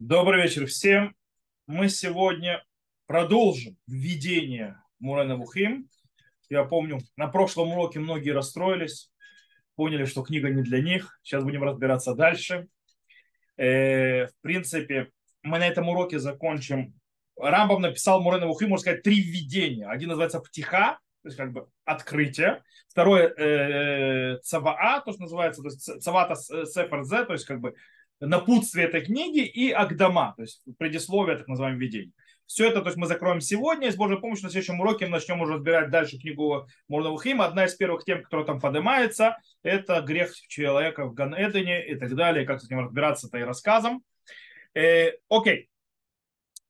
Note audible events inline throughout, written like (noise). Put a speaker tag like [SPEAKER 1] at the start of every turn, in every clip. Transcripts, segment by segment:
[SPEAKER 1] Добрый вечер всем. Мы сегодня продолжим введение Мурена Вухим. Я помню, на прошлом уроке многие расстроились, поняли, что книга не для них. Сейчас будем разбираться дальше. Э, в принципе, мы на этом уроке закончим. Рамбам написал Мурена Вухим, можно сказать, три введения. Один называется Птиха, то есть как бы открытие. Второе э, Цаваа, то, что называется, то есть Цавата Сеферзе, то есть как бы напутствие этой книги и Агдама, то есть предисловие, так называемое введение. Все это то есть мы закроем сегодня, и с Божьей помощью на следующем уроке мы начнем уже разбирать дальше книгу Мурнавухима. Одна из первых тем, которая там поднимается, это грех человека в Ган-Эдене и так далее, как с ним разбираться, это и рассказом. Э, окей.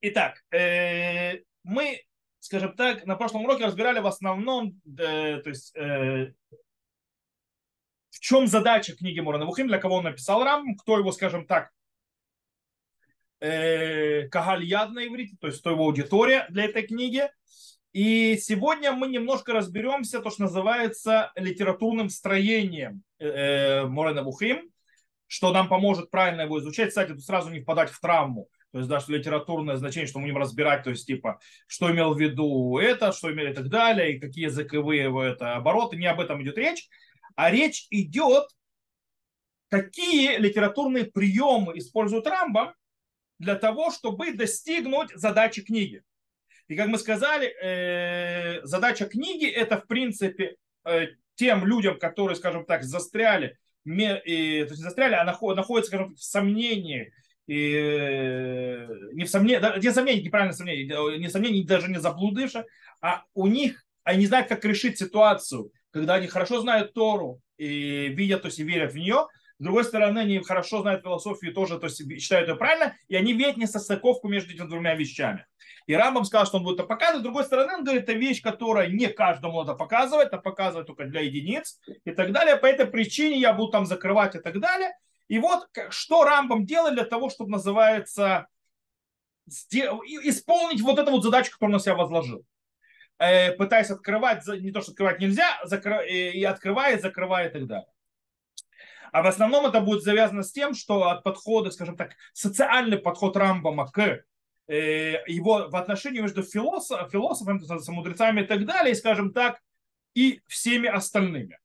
[SPEAKER 1] Итак, э, мы, скажем так, на прошлом уроке разбирали в основном, э, то есть э, в чем задача книги Мурана Вухим, для кого он написал Рам, кто его, скажем так, э, Кагаль Яд на иврите, то есть кто его аудитория для этой книги. И сегодня мы немножко разберемся, то, что называется литературным строением э, Мурена Вухим, что нам поможет правильно его изучать. Кстати, тут сразу не впадать в травму. То есть, да, что литературное значение, что мы будем разбирать, то есть, типа, что имел в виду это, что имели и так далее, и какие языковые это, обороты, не об этом идет речь а речь идет, какие литературные приемы использует Рамбам для того, чтобы достигнуть задачи книги. И как мы сказали, э, задача книги это в принципе э, тем людям, которые, скажем так, застряли, то есть застряли, а находятся, скажем, в сомнении, и, э, не в сомнении, не сомнении, неправильно сомнение, не сомнении, даже не заблудывши, а у них, они не знают, как решить ситуацию, когда они хорошо знают Тору и видят, то есть и верят в нее, с другой стороны, они хорошо знают философию тоже то есть, считают ее правильно, и они видят несостыковку между этими двумя вещами. И Рамбам сказал, что он будет это показывать. С другой стороны, он говорит, это вещь, которая не каждому надо показывать, это показывать только для единиц и так далее. По этой причине я буду там закрывать и так далее. И вот что Рамбам делает для того, чтобы называется исполнить вот эту вот задачу, которую он на себя возложил. Э, пытаясь открывать, не то, что открывать нельзя, закры, и открывает, закрывает и так далее. А в основном это будет завязано с тем, что от подхода, скажем так, социальный подход Рамбама к э, его в отношении между философ, философами, мудрецами и так далее, и, скажем так, и всеми остальными.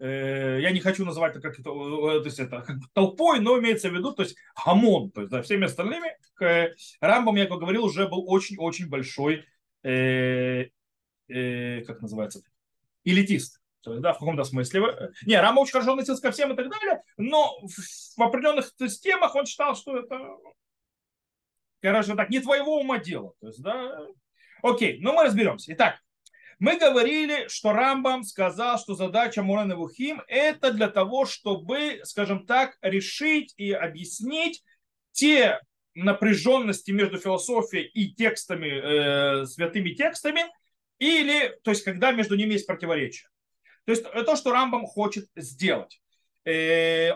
[SPEAKER 1] Э, я не хочу называть это как, то есть это как толпой, но имеется в виду, то есть хамон, то есть да, всеми остальными. Рамбам, я как говорил, уже был очень-очень большой э, как называется, элитист. То есть, да, в каком-то смысле. Э, не, Рама очень хорошо относился ко всем и так далее, но в, в определенных темах он считал, что это, короче, так, не твоего ума дело. То есть, да, окей, ну мы разберемся. Итак, мы говорили, что Рамбам сказал, что задача Мурена Вухим это для того, чтобы, скажем так, решить и объяснить те напряженности между философией и текстами, э, святыми текстами, или, то есть, когда между ними есть противоречие. То есть, то, что Рамбам хочет сделать. Э,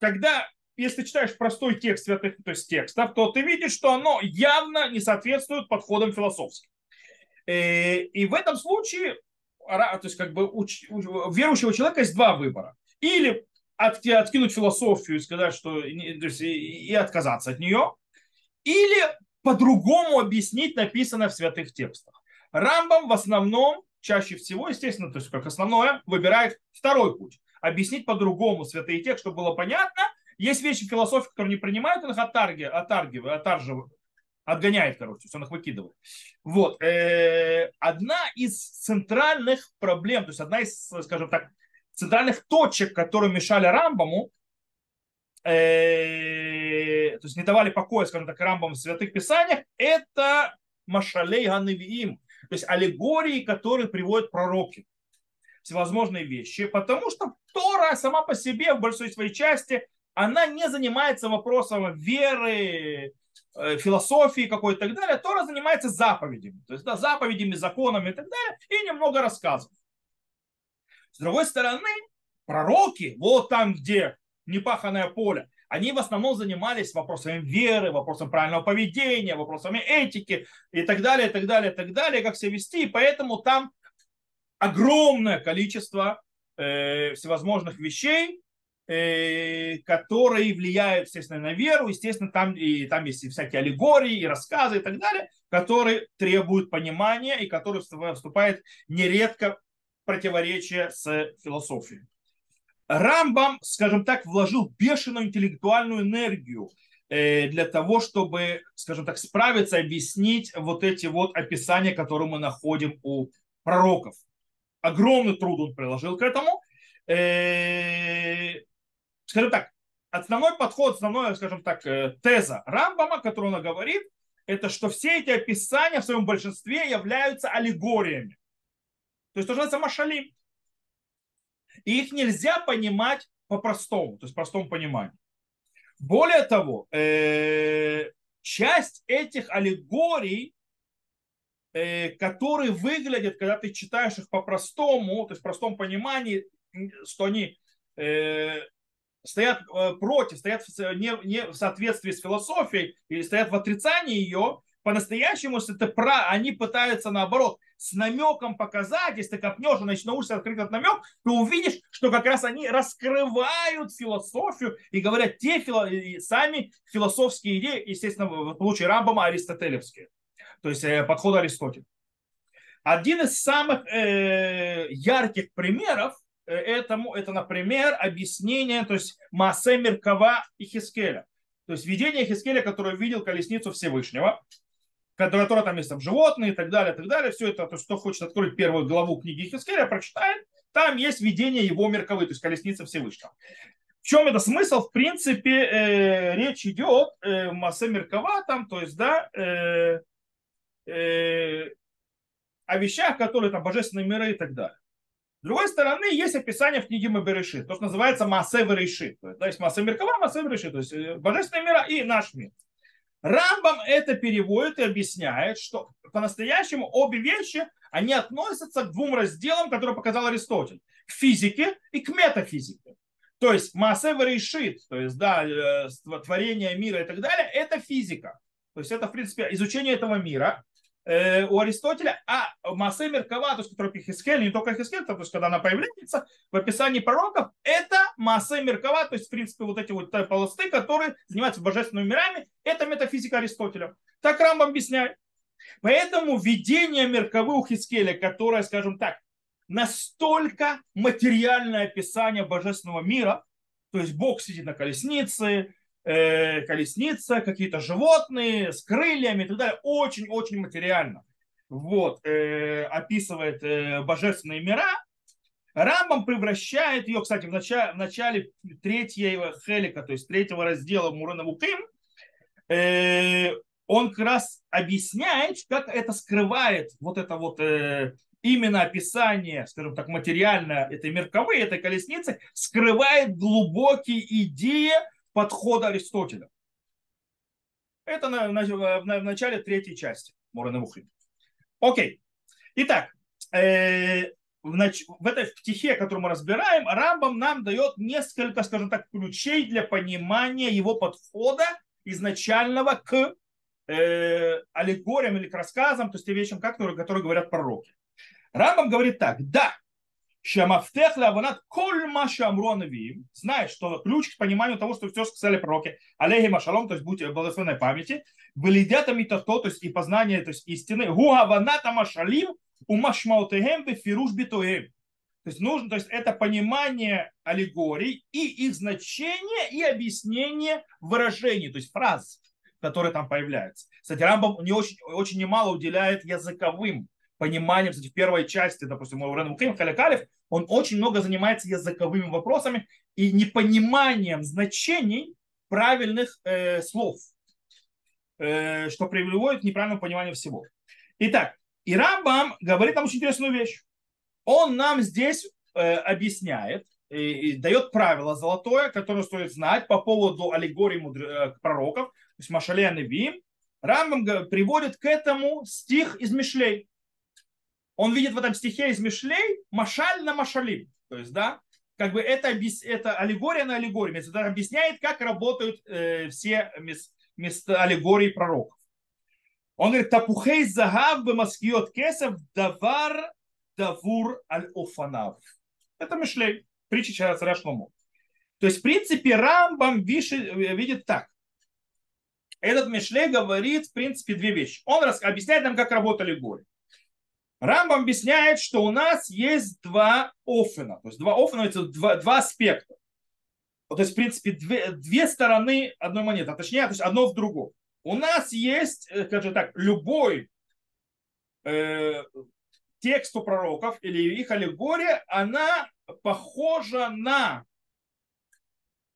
[SPEAKER 1] когда, если читаешь простой текст святых то есть текстов, то ты видишь, что оно явно не соответствует подходам философским. Э, и в этом случае, то есть, как бы у верующего человека есть два выбора. Или откинуть философию и сказать, что и отказаться от нее, или по-другому объяснить написанное в святых текстах. Рамбам в основном, чаще всего, естественно, то есть как основное, выбирает второй путь. Объяснить по-другому святые тексты, чтобы было понятно. Есть вещи философии, которые не принимают, он их отарги, отаргивает, отарживает, отгоняет, короче, он их выкидывает. Вот. Э, одна из центральных проблем, то есть одна из, скажем так, центральных точек, которые мешали Рамбаму, э, то есть не давали покоя, скажем так, Рамбам в святых писаниях, это Машалей Ганевиим, то есть аллегории, которые приводят пророки. Всевозможные вещи. Потому что Тора сама по себе в большой своей части, она не занимается вопросом веры, э, философии какой-то и так далее. Тора занимается заповедями. То есть да, заповедями, законами и так далее. И немного рассказов. С другой стороны, пророки, вот там, где непаханное поле, они в основном занимались вопросами веры, вопросами правильного поведения, вопросами этики и так далее, и так далее, и так далее, как себя вести. И поэтому там огромное количество э, всевозможных вещей, э, которые влияют, естественно, на веру. Естественно, там, и, там есть и всякие аллегории, и рассказы и так далее, которые требуют понимания и которые вступают нередко в противоречие с философией. Рамбам, скажем так, вложил бешеную интеллектуальную энергию э, для того, чтобы, скажем так, справиться, объяснить вот эти вот описания, которые мы находим у пророков. Огромный труд он приложил к этому. Э, скажем так, основной подход, основная, скажем так, э, теза Рамбама, которую он говорит, это что все эти описания в своем большинстве являются аллегориями. То есть то, что называется машалим. И их нельзя понимать по-простому, то есть в простом понимании. Более того, э, часть этих аллегорий, э, которые выглядят, когда ты читаешь их по-простому, то есть в простом понимании, что они э, стоят против, стоят не, не в соответствии с философией или стоят в отрицании ее, по-настоящему, если ты про, они пытаются наоборот с намеком показать, если ты копнешь и начнешь открыть этот намек, то увидишь, что как раз они раскрывают философию и говорят те фило... сами философские идеи, естественно, в случае Рамбама аристотелевские, то есть э, подход Аристотеля. Один из самых э, ярких примеров э, этому, это, например, объяснение, то есть Маасе Меркава и Хискеля. То есть видение Хискеля, которое видел колесницу Всевышнего, которая там есть там животные и так далее, и так далее. Все это, то, что хочет открыть первую главу книги Хискеля, прочитает. Там есть видение его мерковой, то есть колесницы Всевышнего. В чем это смысл? В принципе, э, речь идет э, масса меркова там, то есть, да, э, э, о вещах, которые там божественные миры и так далее. С другой стороны, есть описание в книге Мабереши, то, что называется Маасе Вереши. То есть, да, есть Маасе Меркава, Маасе Вереши, то есть э, божественные мира и наш мир. Рамбам это переводит и объясняет, что по-настоящему обе вещи, они относятся к двум разделам, которые показал Аристотель. К физике и к метафизике. То есть масса решит, то есть да, э, творение мира и так далее, это физика. То есть это, в принципе, изучение этого мира. Э, у Аристотеля, а Масе Меркава, то есть который Хискель, не только Хискель, то есть когда она появляется в описании пророков, это Масе Меркава, то есть в принципе вот эти вот полосты, которые занимаются божественными мирами, это метафизика Аристотеля. Так Рамбам объясняет. Поэтому видение Меркавы у Хискеля, которое, скажем так, настолько материальное описание божественного мира, то есть Бог сидит на колеснице, э, колесница, какие-то животные с крыльями и так далее. Очень-очень материально. Вот, э, описывает э, божественные мира. Рамбам превращает ее, кстати, в начале, в начале третьего хелика, то есть третьего раздела Мурана Вуким, э, он как раз объясняет, как это скрывает вот это вот э, именно описание, скажем так, материальное этой мерковой, этой колесницы, скрывает глубокие идеи подхода Аристотеля. Это на, на, на, в начале третьей части Мурана Мухлин. Окей. Итак, э, в, нач... в этой стихе, которую мы разбираем, Рамбам нам дает несколько, скажем так, ключей для понимания его подхода изначального к э, аллегориям или к рассказам, то есть тем вещам, которые, которые говорят пророки. Рамбам говорит так, да, Шамафтех лаванат коль маша амронавим, знаешь, что ключ к пониманию того, что все сказали пророки, алейхи машалом, то есть будь благословенной памяти, вылидята митахто, то есть и познание, то есть истины, гуаваната машалим, умашмаутехем бефируш битоем. То есть нужно, то есть это понимание аллегорий и их значение и объяснение выражений, то есть фраз, которые там появляются. Кстати, Рамбам не очень, очень немало уделяет языковым пониманием, кстати, в первой части, допустим, Урен Муким, Халякалев, он очень много занимается языковыми вопросами и непониманием значений правильных э, слов, э, что приводит к неправильному пониманию всего. Итак, и Рамбам говорит нам очень интересную вещь. Он нам здесь э, объясняет, и, и дает правило золотое, которое стоит знать по поводу аллегории мудр... Э, пророков, то есть Машалея Невим. Рамбам приводит к этому стих из Мишлей он видит в этом стихе из Мишлей машаль на машалим. То есть, да, как бы это, это аллегория на аллегории. Это объясняет, как работают э, все места аллегории пророков. Он говорит, тапухей загав бы маскиот кесов давар давур аль офанав. Это Мишлей, притча царя Шломо. То есть, в принципе, Рамбам видит так. Этот Мишлей говорит, в принципе, две вещи. Он объясняет нам, как работали горы. Рамбам объясняет, что у нас есть два офена. То есть два офена, это два, два аспекта. То есть, в принципе, две, две стороны одной монеты, а точнее, то есть одно в другом. У нас есть, э, скажем так, любой э, текст у пророков или их аллегория, она похожа на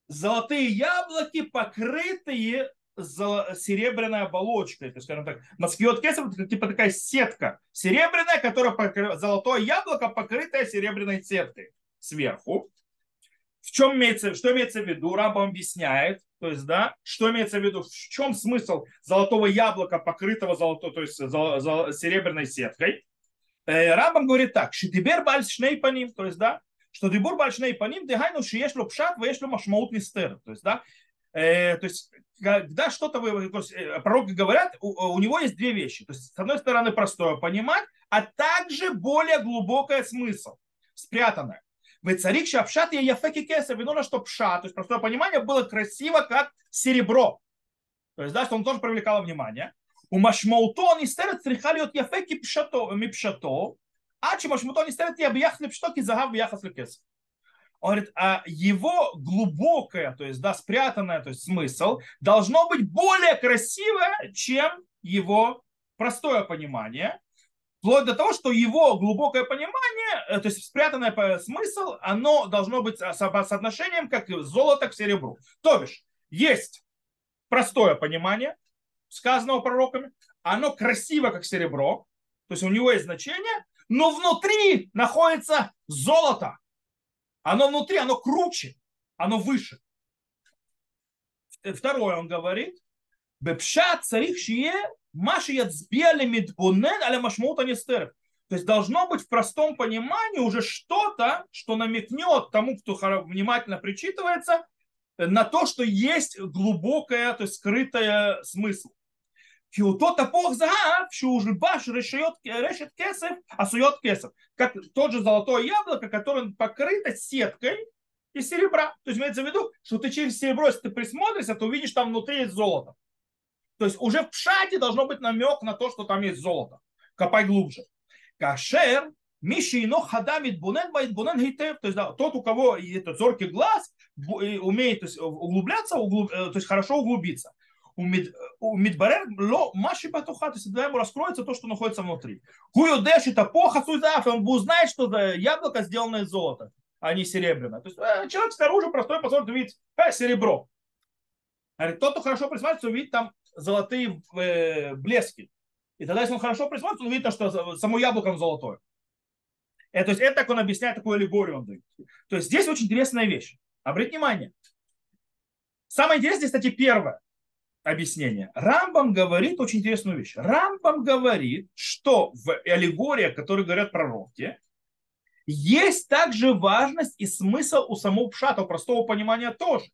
[SPEAKER 1] золотые яблоки, покрытые серебряной оболочкой, то есть, скажем так, маскиот кесар, это типа такая сетка серебряная, которая покры... золотое яблоко, покрытое серебряной сеткой сверху. В чем имеется, что имеется в виду? Рамбам объясняет, то есть, да, что имеется в виду, в чем смысл золотого яблока, покрытого золотой, то есть зол, зол, серебряной сеткой. Э, Рамбам говорит так, шитибер бальс шнейпаним, то есть, да, что дебур бальс шнейпаним, дегайну шиешло пшат, вешло машмаут нистер, то есть, да, Э, то есть, когда что-то вы, то есть, э, пророки говорят, у, э, у него есть две вещи. То есть, с одной стороны, простое понимать, а также более глубокое смысл, спрятанное. Вы царик шапшат и яфеки кеса, вино что пша. То есть, простое понимание было красиво, как серебро. То есть, да, что он тоже привлекало внимание. У машмауто они стерят срихали от яфеки пшато, мипшато, а чем машмауто они стерят я бьяхли пшто, ки загав бьяхас лекеса. Он говорит, а его глубокое, то есть, да, спрятанное, то есть смысл, должно быть более красивое, чем его простое понимание, вплоть до того, что его глубокое понимание, э, то есть спрятанный смысл, оно должно быть соотношением как золото к серебру. То бишь, есть простое понимание, сказанного пророками, оно красиво, как серебро, то есть у него есть значение, но внутри находится золото, оно внутри, оно круче, оно выше. Второе он говорит, Бепша царих шие маши яцбиали мидбунен аля машмута нестерев. То есть должно быть в простом понимании уже что-то, что намекнет тому, кто внимательно причитывается, на то, что есть глубокое, то есть скрытое смысл. כי אותו топор זהב שהוא הולבש решет кесов, а сует кесов. Как тот же золотое яблоко, которое покрыто сеткой из серебра. То есть имеется в виду, что ты через серебро, если ты присмотришься, то увидишь, там внутри есть золото. То есть уже в пшате должно быть намек на то, что там есть золото. Копай глубже. Кашер Мишино хадамит бунен байт бунен хитев. То есть да, тот, у кого этот зоркий глаз, умеет то есть, углубляться, углуб, э, то есть хорошо углубиться у Мидбарер ло маши батуха, то есть тогда ему раскроется то, что находится внутри. Хую дэш это поха суйзав, он будет знать, что яблоко сделано из золота, а не серебряное. То есть человек снаружи простой посмотрит, увидит э, серебро. Говорит, тот, кто хорошо присматривается, увидит там золотые э, блески. И тогда, если он хорошо присматривается, он увидит, что само яблоко золотое. Это, то есть это так он объясняет, такую аллегорию он дает. То есть здесь очень интересная вещь. Обратите внимание. Самое интересное, кстати, первое объяснение. Рамбам говорит очень интересную вещь. Рамбам говорит, что в аллегориях, которые говорят пророки, есть также важность и смысл у самого пшата, у простого понимания тоже.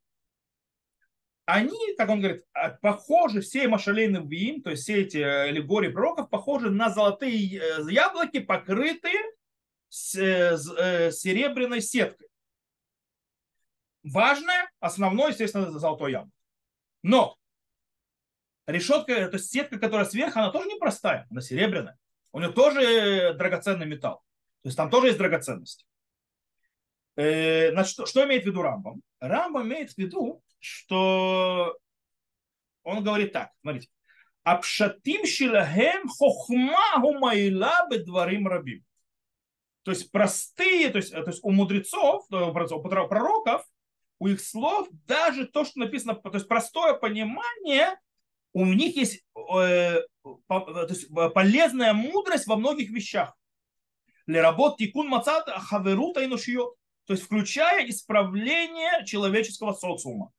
[SPEAKER 1] Они, как он говорит, а, похожи, все машалейны вим, то есть все эти аллегории пророков, похожи на золотые э, яблоки, покрытые э, э, серебряной сеткой. Важное, основное, естественно, золотое яблоко. Но решетка, то есть сетка, которая сверху, она тоже непростая, она серебряная. У нее тоже драгоценный металл. То есть там тоже есть драгоценность. Э, значит, что, что имеет в виду Рамбам? Рамбам имеет в виду, что он говорит так, смотрите. Апшатим шилахем хохма гумайла бедварим рабим. То есть простые, то есть, то есть у мудрецов, у пророков, у их слов даже то, что написано, то есть простое понимание у них есть, э, то есть полезная мудрость во многих вещах. Для работ тикун мацат хаверута и ношиот. То есть включая исправление человеческого социума.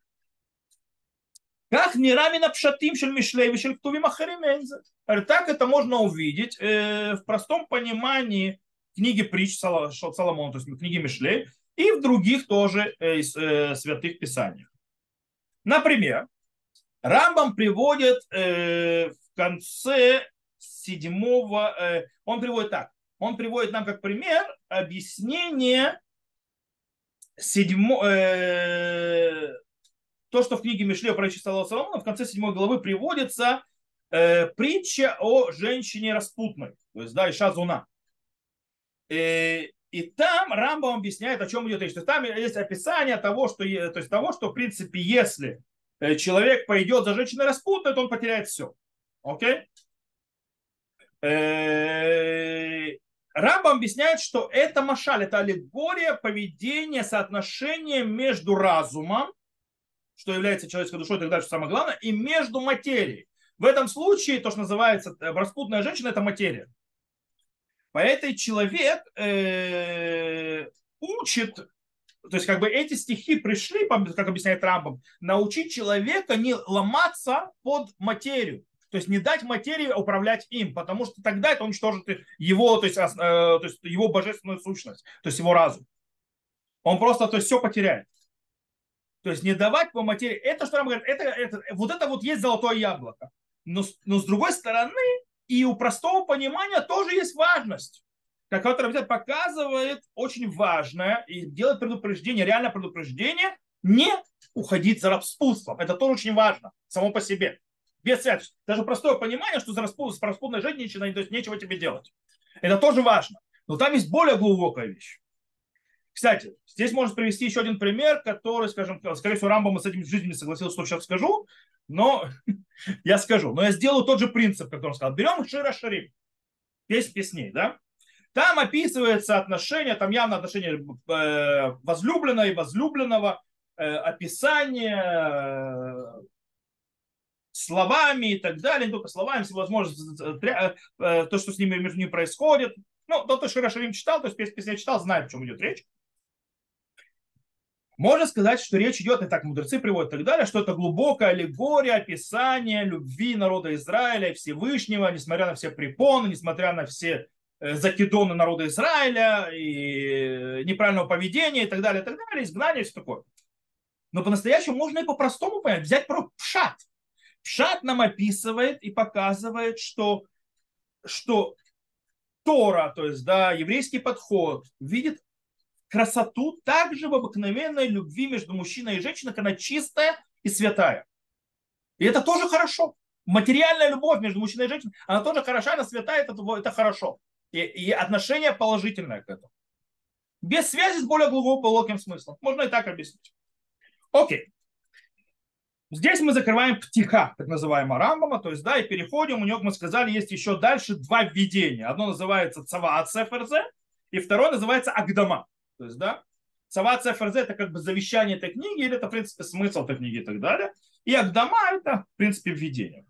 [SPEAKER 1] Как нерамина пшатим шель мишлей вишель ктувим ахаримензе. Так это можно увидеть э, в простом понимании книги притч Соломона, то есть книги Мишлей, и в других тоже э, э, святых писаниях. Например, Рамбам приводит э, в конце седьмого, э, он приводит так, он приводит нам как пример объяснение седьмо, э, то, что в книге Мишле о пророчестве Соломона, в конце седьмой главы приводится э, притча о женщине распутной, то есть, да, Иша Зуна. И, и там Рамбам объясняет, о чем идет речь. То есть там есть описание того, что, то есть того, что в принципе, если э, человек пойдет за женщиной распутной, то он потеряет все. Окей? Э, Рамбам объясняет, что это машаль, это аллегория поведения, соотношения между разумом, что является человеческой душой и так что самое главное, и между материей. В этом случае то, что называется э, распутная женщина, это материя. Поэтому человек э, учит, то есть как бы эти стихи пришли, как объясняет Рамбам, научить человека не ломаться под материю. То есть не дать материи управлять им, потому что тогда это уничтожит его, то есть, э, то есть его божественную сущность, то есть его разум. Он просто то есть, все потеряет. То есть не давать по материи. Это, что нам говорит, это, это, вот это вот есть золотое яблоко. Но, но с другой стороны, и у простого понимания тоже есть важность, которая взять показывает очень важное и делает предупреждение, реальное предупреждение, не уходить за распутством. Это тоже очень важно, само по себе. Без связи. Даже простое понимание, что за распут, с распутной женщиной то есть нечего тебе делать. Это тоже важно. Но там есть более глубокая вещь. Кстати, здесь можно привести еще один пример, который, скажем, скорее всего, Рамбом с этим в жизни не согласился, что сейчас скажу, но (laughs) я скажу. Но я сделаю тот же принцип, который он сказал. Берем Шира Шарим, песнь песней, да? Там описывается отношение, там явно отношение э, возлюбленного и возлюбленного, э, описание э, словами и так далее, не только словами, всевозможно, то, что с ними между ними происходит. Ну, тот, кто Шира Шарим читал, то есть песнь песня читал, знает, о чем идет речь. Можно сказать, что речь идет, и так мудрецы приводят и так далее, что это глубокая аллегория, описание любви народа Израиля и Всевышнего, несмотря на все препоны, несмотря на все закидоны народа Израиля и неправильного поведения и так далее, и так далее, изгнание и все такое. Но по-настоящему можно и по-простому понять, взять про пшат. Пшат нам описывает и показывает, что, что Тора, то есть да, еврейский подход, видит красоту также в обыкновенной любви между мужчиной и женщиной, когда она чистая и святая. И это тоже хорошо. Материальная любовь между мужчиной и женщиной, она тоже хороша, она святая, это, это хорошо. И, и отношение положительное к этому. Без связи с более глубоким смыслом. Можно и так объяснить. Окей. Здесь мы закрываем птиха, так называемого Рамбама, то есть, да, и переходим, у него, мы сказали, есть еще дальше два введения. Одно называется Цаваат Сеферзе, и второе называется Агдама. То есть, да, Сават ФРЗ это как бы завещание этой книги, или это, в принципе, смысл этой книги и так далее. И Агдама это, в принципе, введение.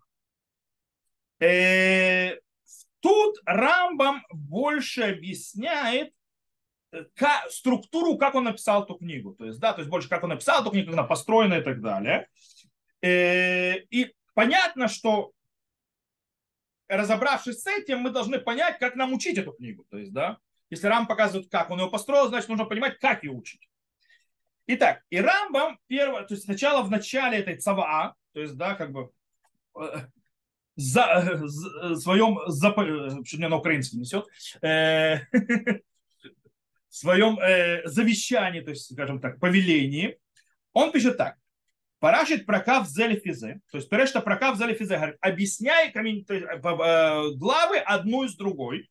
[SPEAKER 1] Э, тут Рамбам больше объясняет как, структуру, как он написал эту книгу. То есть, да, то есть больше как он написал эту книгу, как она построена и так далее. Э, и понятно, что разобравшись с этим, мы должны понять, как нам учить эту книгу. То есть, да, если Рам показывает, как он его построил, значит, нужно понимать, как ее учить. Итак, и Рамбам, первое, то есть сначала в начале этой цаваа, то есть, да, как бы э, за, за, своем, за, что мне на украинском несет, э, (laughs) своем э, завещании, то есть, скажем так, повелении, он пишет так. Парашит прокав зелефизе, то есть Перешта прокав зелефизе, говорит, объясняй э, главы одну из другой,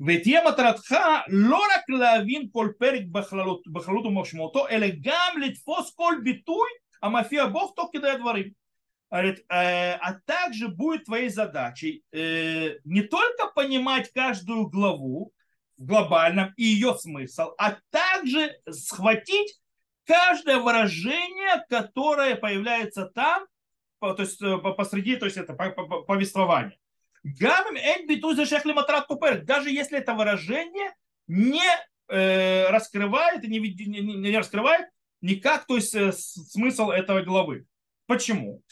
[SPEAKER 1] ותהיה מטרתך לא רק להבין כל פרק בכללות, בכללות ומשמעותו, אלא גם לתפוס כל ביטוי המופיע בו תוך כדי הדברים. А также будет твоей задачей не только понимать каждую главу в глобальном и ее смысл, а также схватить каждое выражение, которое появляется там, то есть посреди, то есть это повествование. Гамим эль биту зашехли матрат купер. Даже если это выражение не э, раскрывает не, не, не раскрывает никак, то есть э, смысл этого главы. Почему?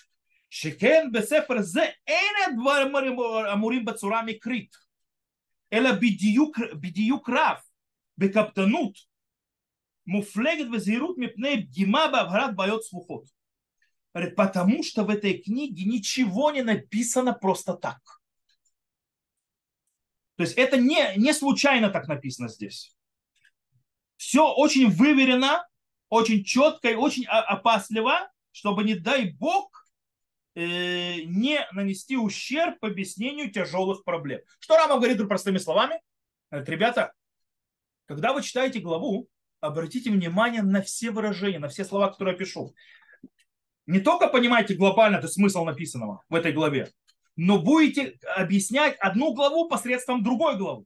[SPEAKER 1] שכן בספר זה אין הדברים אמורים בצורה מקרית, אלא בדיוק, בדיוק רב, בקפדנות, מופלגת וזהירות מפני פגימה בהבהרת בעיות סבוכות. Потому что в этой книге ничего не написано просто так. То есть это не, не случайно так написано здесь. Все очень выверено, очень четко и очень опасливо, чтобы, не дай бог, э, не нанести ущерб объяснению тяжелых проблем. Что Рама говорит простыми словами? Говорит, ребята, когда вы читаете главу, обратите внимание на все выражения, на все слова, которые я пишу. Не только понимаете глобально то смысл написанного в этой главе, но будете объяснять одну главу посредством другой главы.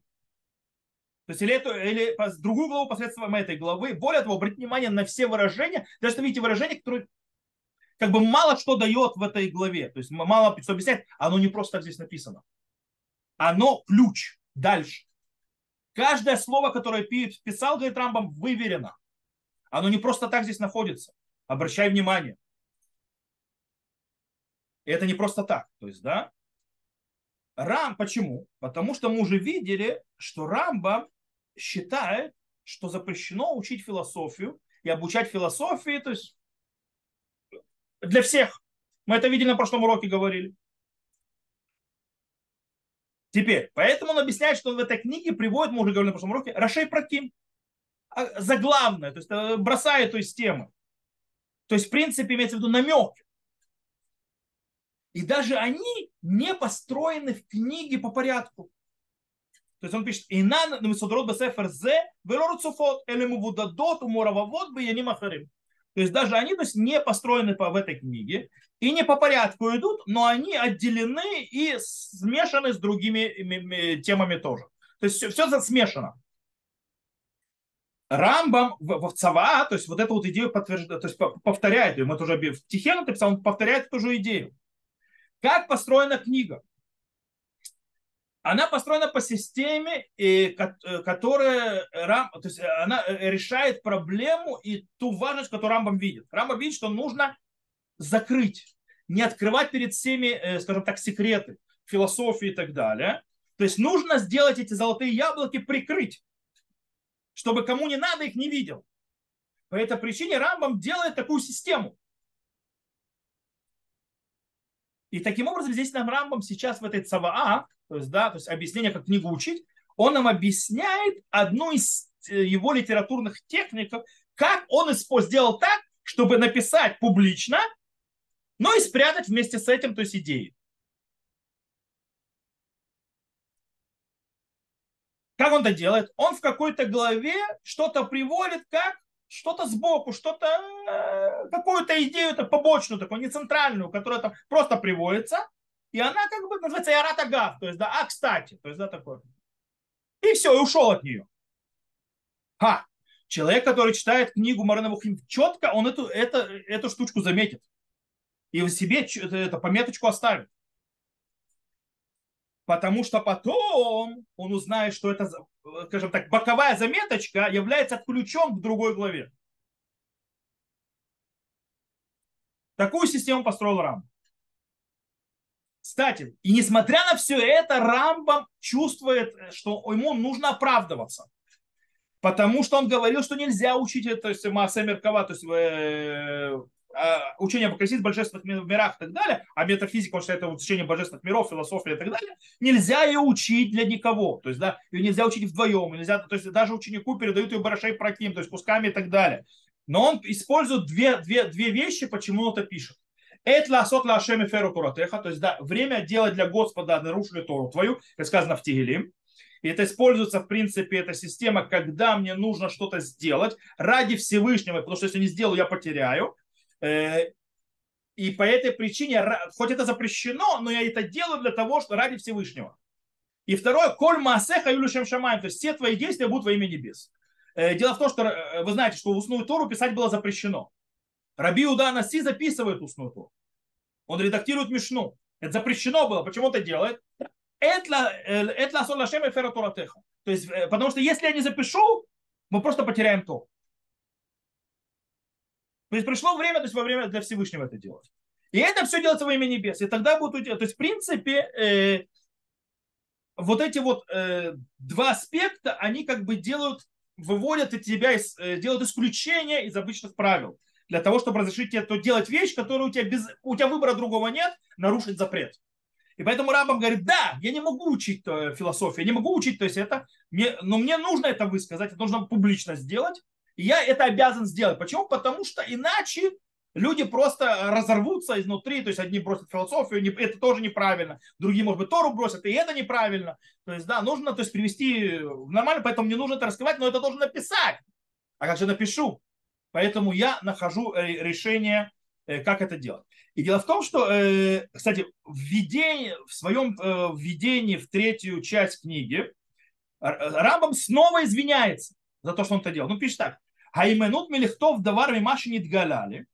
[SPEAKER 1] То есть или, эту, или другую главу посредством этой главы. Более того, обратите внимание на все выражения, даже что видите выражения, которые как бы мало что дает в этой главе. То есть мало что объясняет, оно не просто так здесь написано. Оно ключ дальше. Каждое слово, которое писал, говорит Рамбам, выверено. Оно не просто так здесь находится. Обращай внимание. И это не просто так. То есть, да, Рам, почему? Потому что мы уже видели, что Рамба считает, что запрещено учить философию и обучать философии, то есть для всех. Мы это видели на прошлом уроке, говорили. Теперь, поэтому он объясняет, что он в этой книге приводит, мы уже говорили на прошлом уроке, Рашей Праким. А, заглавное, то есть э, бросает то темы. То есть, в принципе, имеется в виду намеки. И даже они не построены в книге по порядку. То есть он пишет, «Инан мисодрот бесефер зе велору цуфот, элему вудадот уморававот бы яним ахарим». То есть даже они то есть, не построены по, в этой книге и не по порядку идут, но они отделены и смешаны с другими темами тоже. То есть все, все смешано. Рамбам в, в Цава, то есть вот эту вот идею подтверждает, то есть повторяет ее. Мы тоже в Тихену написал, он повторяет эту же идею. Как построена книга? Она построена по системе, э, которая то есть она э, решает проблему и ту важность, которую Рамбам видит. Рамбам видит, что нужно закрыть, не открывать перед всеми, э, скажем так, секреты философии и так далее. То есть нужно сделать эти золотые яблоки, прикрыть, чтобы кому не надо, их не видел. По этой причине Рамбам делает такую систему. И таким образом здесь нам Рамбам сейчас в этой ЦВА, то есть, да, то есть объяснение, как книгу учить, он нам объясняет одну из э, его литературных техников, как он сделал так, чтобы написать публично, но и спрятать вместе с этим, то есть идеи. Как он это делает? Он в какой-то главе что-то приводит как что-то сбоку, что-то, э, какую-то идею то побочную, такую, не центральную, которая там просто приводится, и она как бы называется Ярата Гав, то есть, да, а, кстати, то есть, да, такое. И все, и ушел от нее. Ха, человек, который читает книгу Марина Мухим четко, он эту, это, эту штучку заметит. И в себе это, пометочку оставит. Потому что потом он узнает, что это, скажем так, боковая заметочка является ключом к другой главе. Такую систему построил Рам. Кстати, и несмотря на все это, Рамбам чувствует, что ему нужно оправдываться. Потому что он говорил, что нельзя учить это, то есть Маасе Меркава, то есть э, учение об в божественных мирах и так далее, а метафизика, он считает это учение божественных миров, философия и так далее, нельзя ее учить для никого. То есть, да, ее нельзя учить вдвоем, нельзя, то есть даже ученику передают ее барашей проким, то есть кусками и так далее. Но он использует две, две, две вещи, почему он это пишет. Это ласот лашеми феру туратеха, то есть да, время делать для Господа нарушили Тору твою, как сказано в Тигелим. И это используется, в принципе, эта система, когда мне нужно что-то сделать ради Всевышнего, потому что если не сделаю, я потеряю. Э, и по этой причине, хоть это запрещено, но я это делаю для того, что ради Всевышнего. И второе, коль маасеха юлюшем шамаем, то есть все твои действия будут во имя небес. Э, дело в том, что э, вы знаете, что устную Тору писать было запрещено. Раби Уда Наси записывает устную Тору. Он редактирует Мишну. Это запрещено было. Почему это делает? Это То есть, потому что если я не запишу, мы просто потеряем то. То есть пришло время, то есть во время для Всевышнего это делать. И это все делается во имя небес. И тогда будут То есть, в принципе, э, вот эти вот э, два аспекта, они как бы делают, выводят от тебя, из, э, делают исключение из обычных правил. Для того, чтобы разрешить тебе то делать вещь, которую у тебя, без, у тебя выбора другого нет, нарушить запрет. И поэтому Рамбам говорит, да, я не могу учить э, философию, я не могу учить, то есть это, мне, но мне нужно это высказать, это нужно публично сделать, я это обязан сделать. Почему? Потому что иначе люди просто разорвутся изнутри, то есть одни бросят философию, это тоже неправильно, другие, может быть, Тору бросят, и это неправильно. То есть, да, нужно то есть, привести нормально, поэтому мне нужно это раскрывать, но это должен написать. А как же напишу? Поэтому я нахожу э, решение, э, как это делать. И дело в том, что, э, кстати, в, введении, в своем введении в третью часть книги Рамбам снова извиняется за то, что он это делал. Ну, пишет так. Хайменут мелихтов давар мимаши не галяли.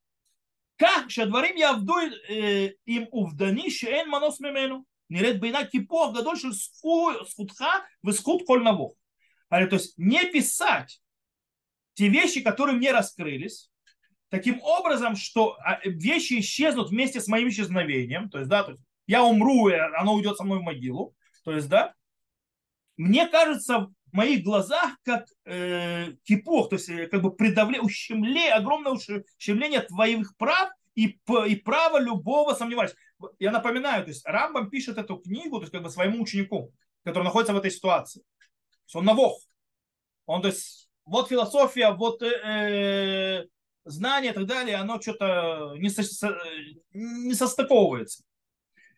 [SPEAKER 1] Как же дворим я вду э, им увдани шеэн манос мемену. Неред бейна кипо гадольши схудха высхуд коль навох. То есть не писать те вещи, которые мне раскрылись, таким образом, что а, вещи исчезнут вместе с моим исчезновением. То есть, да, то есть я умру, и оно уйдет со мной в могилу. То есть, да, мне кажется, в моих глазах как э, кипох, то есть э, как бы придавление, ущемление, огромное ущемление твоих прав и, и права любого сомневаюсь. Я напоминаю, то есть Рамбам пишет эту книгу, то есть как бы своему ученику, который находится в этой ситуации. То есть он навох. Он, то есть, вот философия, вот э, э знание и так далее, оно что-то не, со, не состыковывается.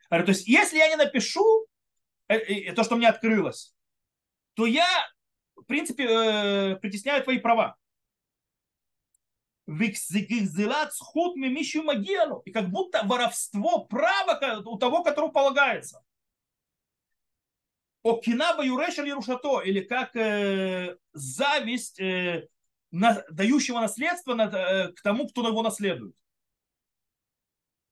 [SPEAKER 1] То есть, если я не напишу э, то, что мне открылось, то я, в принципе, э, притесняю твои права. И как будто воровство права у того, которому полагается. О кинаба юрешер ярушато, или как э, зависть э, на, дающего наследство над, э, к тому, кто его наследует.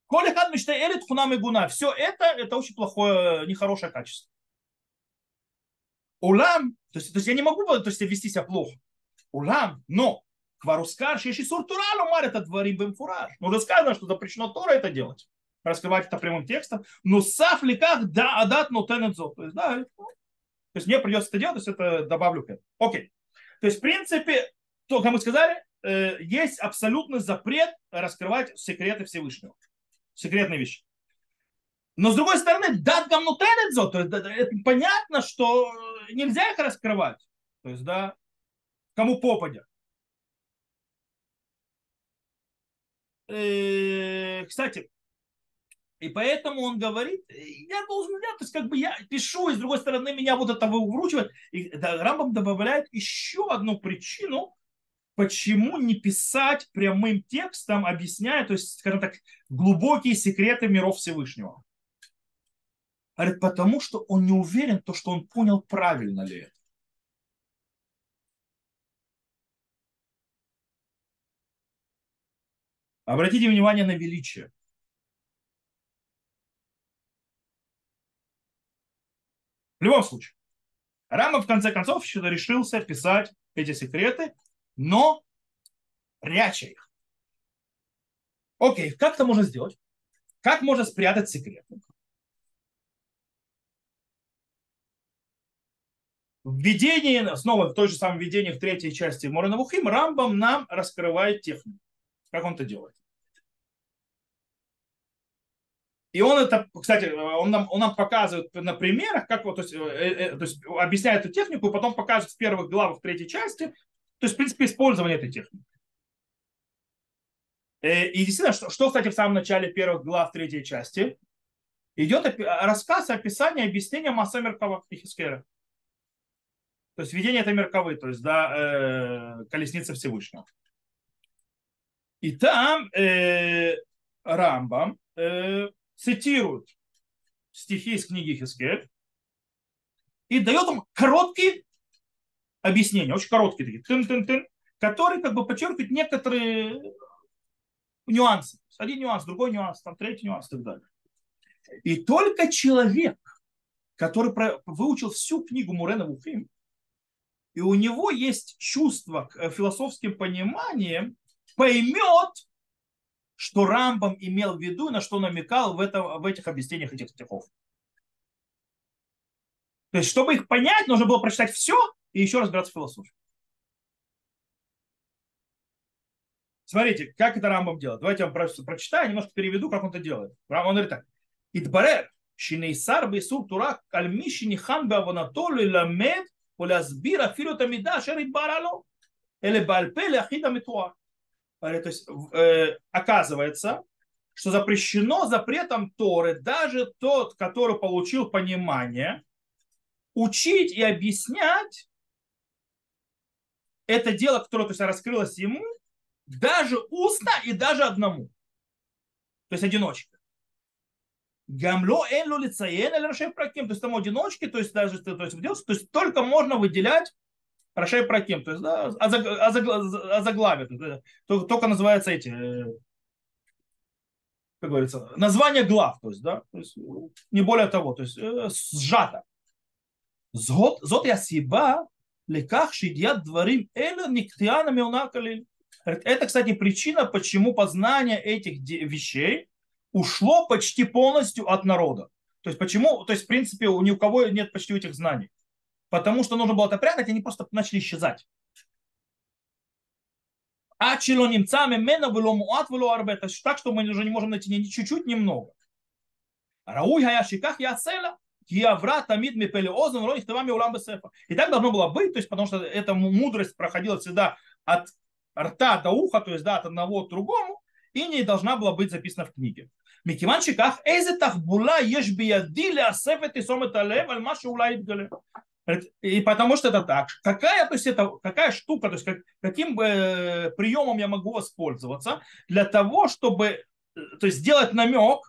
[SPEAKER 1] Колихад мечтает хунам и гуна. Все это, это очень плохое, нехорошее качество. Улам, то есть, то есть я не могу то есть, вести себя плохо. Улам, но Кварускар, Шеши Суртуралу Мар это дворим бемфураж. Ну, уже сказано, что запрещено Тора это делать. Раскрывать это прямым текстом. Но саф ли как да адат но тенедзо. То есть, да, то есть мне придется это делать, то есть это добавлю к этому. Окей. То есть, в принципе, то, как мы сказали, э, есть абсолютный запрет раскрывать секреты Всевышнего. Секретные вещи. Но с другой стороны, дат гамнутенедзо, то есть это понятно, что нельзя их раскрывать. То есть, да, кому попадя. Э, кстати, и поэтому он говорит, я должен делать, то есть как бы я пишу, и с другой стороны меня вот это выкручивает. И Рамбам добавляет еще одну причину, почему не писать прямым текстом, объясняя, то есть, скажем так, глубокие секреты миров Всевышнего. Говорит, потому что он не уверен, то, что он понял, правильно ли это. Обратите внимание на величие. В любом случае, Рама в конце концов решился писать эти секреты, но пряча их. Окей, как это можно сделать? Как можно спрятать секреты? В снова в той же самом видении в третьей части Морена Вухим, Рамбам нам раскрывает технику. Как он это делает? И он это, кстати, он нам, он нам показывает на примерах, как вот, то есть, э, э, то есть объясняет эту технику, и потом показывает в первых главах третьей части, то есть, в принципе, использование этой техники. Э, и действительно, что, что, кстати, в самом начале первых глав третьей части, идет рассказ, описание, объяснение Маса Меркава Ихискера. То есть видение это мерковы, то есть да, э, колесница Всевышнего. И там э, Рамбам э, цитирует стихи из книги Хискет и дает им короткие объяснения, очень короткие такие, тын-тын-тын, которые как бы подчеркивают некоторые нюансы. Один нюанс, другой нюанс, там третий нюанс и так далее. И только человек, который выучил всю книгу Мурена Вухим, и у него есть чувство к э, философским пониманиям, поймет, что Рамбам имел в виду, на что намекал в, этом, в этих объяснениях этих стихов. То есть, чтобы их понять, нужно было прочитать все и еще разбираться в философии. Смотрите, как это Рамбам делает. Давайте я вам прочитаю, немножко переведу, как он это делает. Рамбам говорит так. Идбарер, шинейсар бейсур турак альмишини ханбе аванатолу ламед ללמד או להסביר אפילו את המידע אשר התבררה לו, אלא בעל פה להכין המתואר. То есть э, оказывается, что запрещено запретом Торы даже тот, который получил понимание, учить и объяснять это дело, которое то есть, раскрылось ему, даже устно и даже одному. То есть одиночка. Гамло энло лицаен или рашей праким, то есть там одиночки, то есть даже то есть, то есть только можно выделять рашей праким, то есть да, озаглавие, только называется эти, как говорится, название глав, то есть, да, то есть, не более того, то есть сжато. Зот, зот я сиба леках шидьят дворим эля никтиана меуна калиль. Это, кстати, причина, почему познание этих вещей ушло почти полностью от народа. То есть почему, то есть в принципе у ни у кого нет почти этих знаний. Потому что нужно было это прятать, они просто начали исчезать. А чело немцами мена было муат было арбе. Так что мы уже не можем найти ни чуть-чуть, немного. Рауй хаяшиках яцела. Киавра тамид мипели озон роих тавами улам бесефа. И так должно было быть, то есть потому что эта мудрость проходила всегда от рта до уха, то есть да, от одного к другому, и не должна была быть записана в книге. מכיוון שכך, איזה תחבולה יש בידי להסף את תשומת הלב על מה שאולי יתגלה. И потому что это так. Какая, то есть это, какая штука, то есть как, каким э, приемом я могу воспользоваться для того, чтобы то есть сделать намек,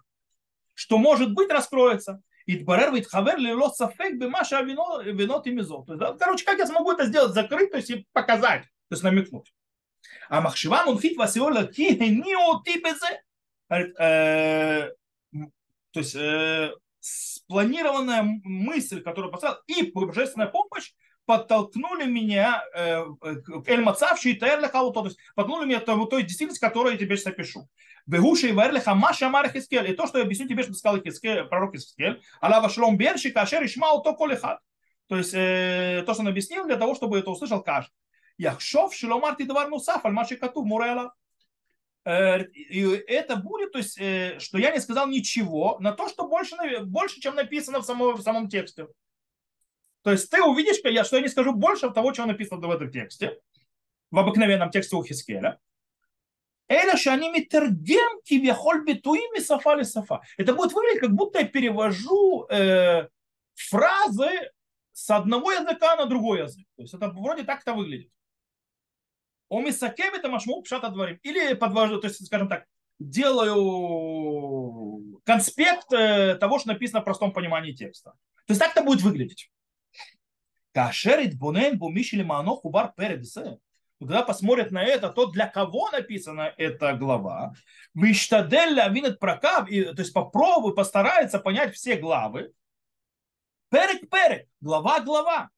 [SPEAKER 1] что может быть раскроется. Идбарер витхавер лило сафек бимаша вино тимизо. Короче, как я смогу это сделать? Закрыть, то есть и показать, то есть намекнуть. Махшива мунфит васиола ки не оти безе. То есть спланированная мысль, которую поставил, и божественная помощь подтолкнули меня э, к Эль Мацавши и Таэр то есть подтолкнули меня к той действительности, которую я тебе сейчас опишу. Бегуши и Варлиха Маша Амар Хискель. И то, что я объясню тебе, что сказал Хискель, пророк Хискель, Алава Шлом Берши, Кашер Ишмау То Колихат. То есть э, то, что он объяснил, для того, чтобы это услышал каждый. Яхшов Шиломарти Давар Нусаф, Альмаши Кату Мурела. И это будет, то есть, э, что я не сказал ничего на то, что больше, больше чем написано в самом, в самом тексте. То есть ты увидишь, что я не скажу больше того, чего написано в этом тексте, в обыкновенном тексте у Хискеля. Эля шани митергем кивяхоль битуим и сафа ли сафа. Это будет выглядеть, как будто я перевожу э, фразы с одного языка на другой язык. То есть это вроде так это выглядит. Омисакем это машму пшата дворим. Или подвожу, то есть, скажем так, делаю конспект э, того, что написано в простом понимании текста. То есть так это будет выглядеть. Кашерит бунен бумишили мано хубар передсе. Когда посмотрят на это, то для кого написана эта глава, Виштадель винет прокав, то есть попробуй, постарается понять все главы. Перек перек, глава глава.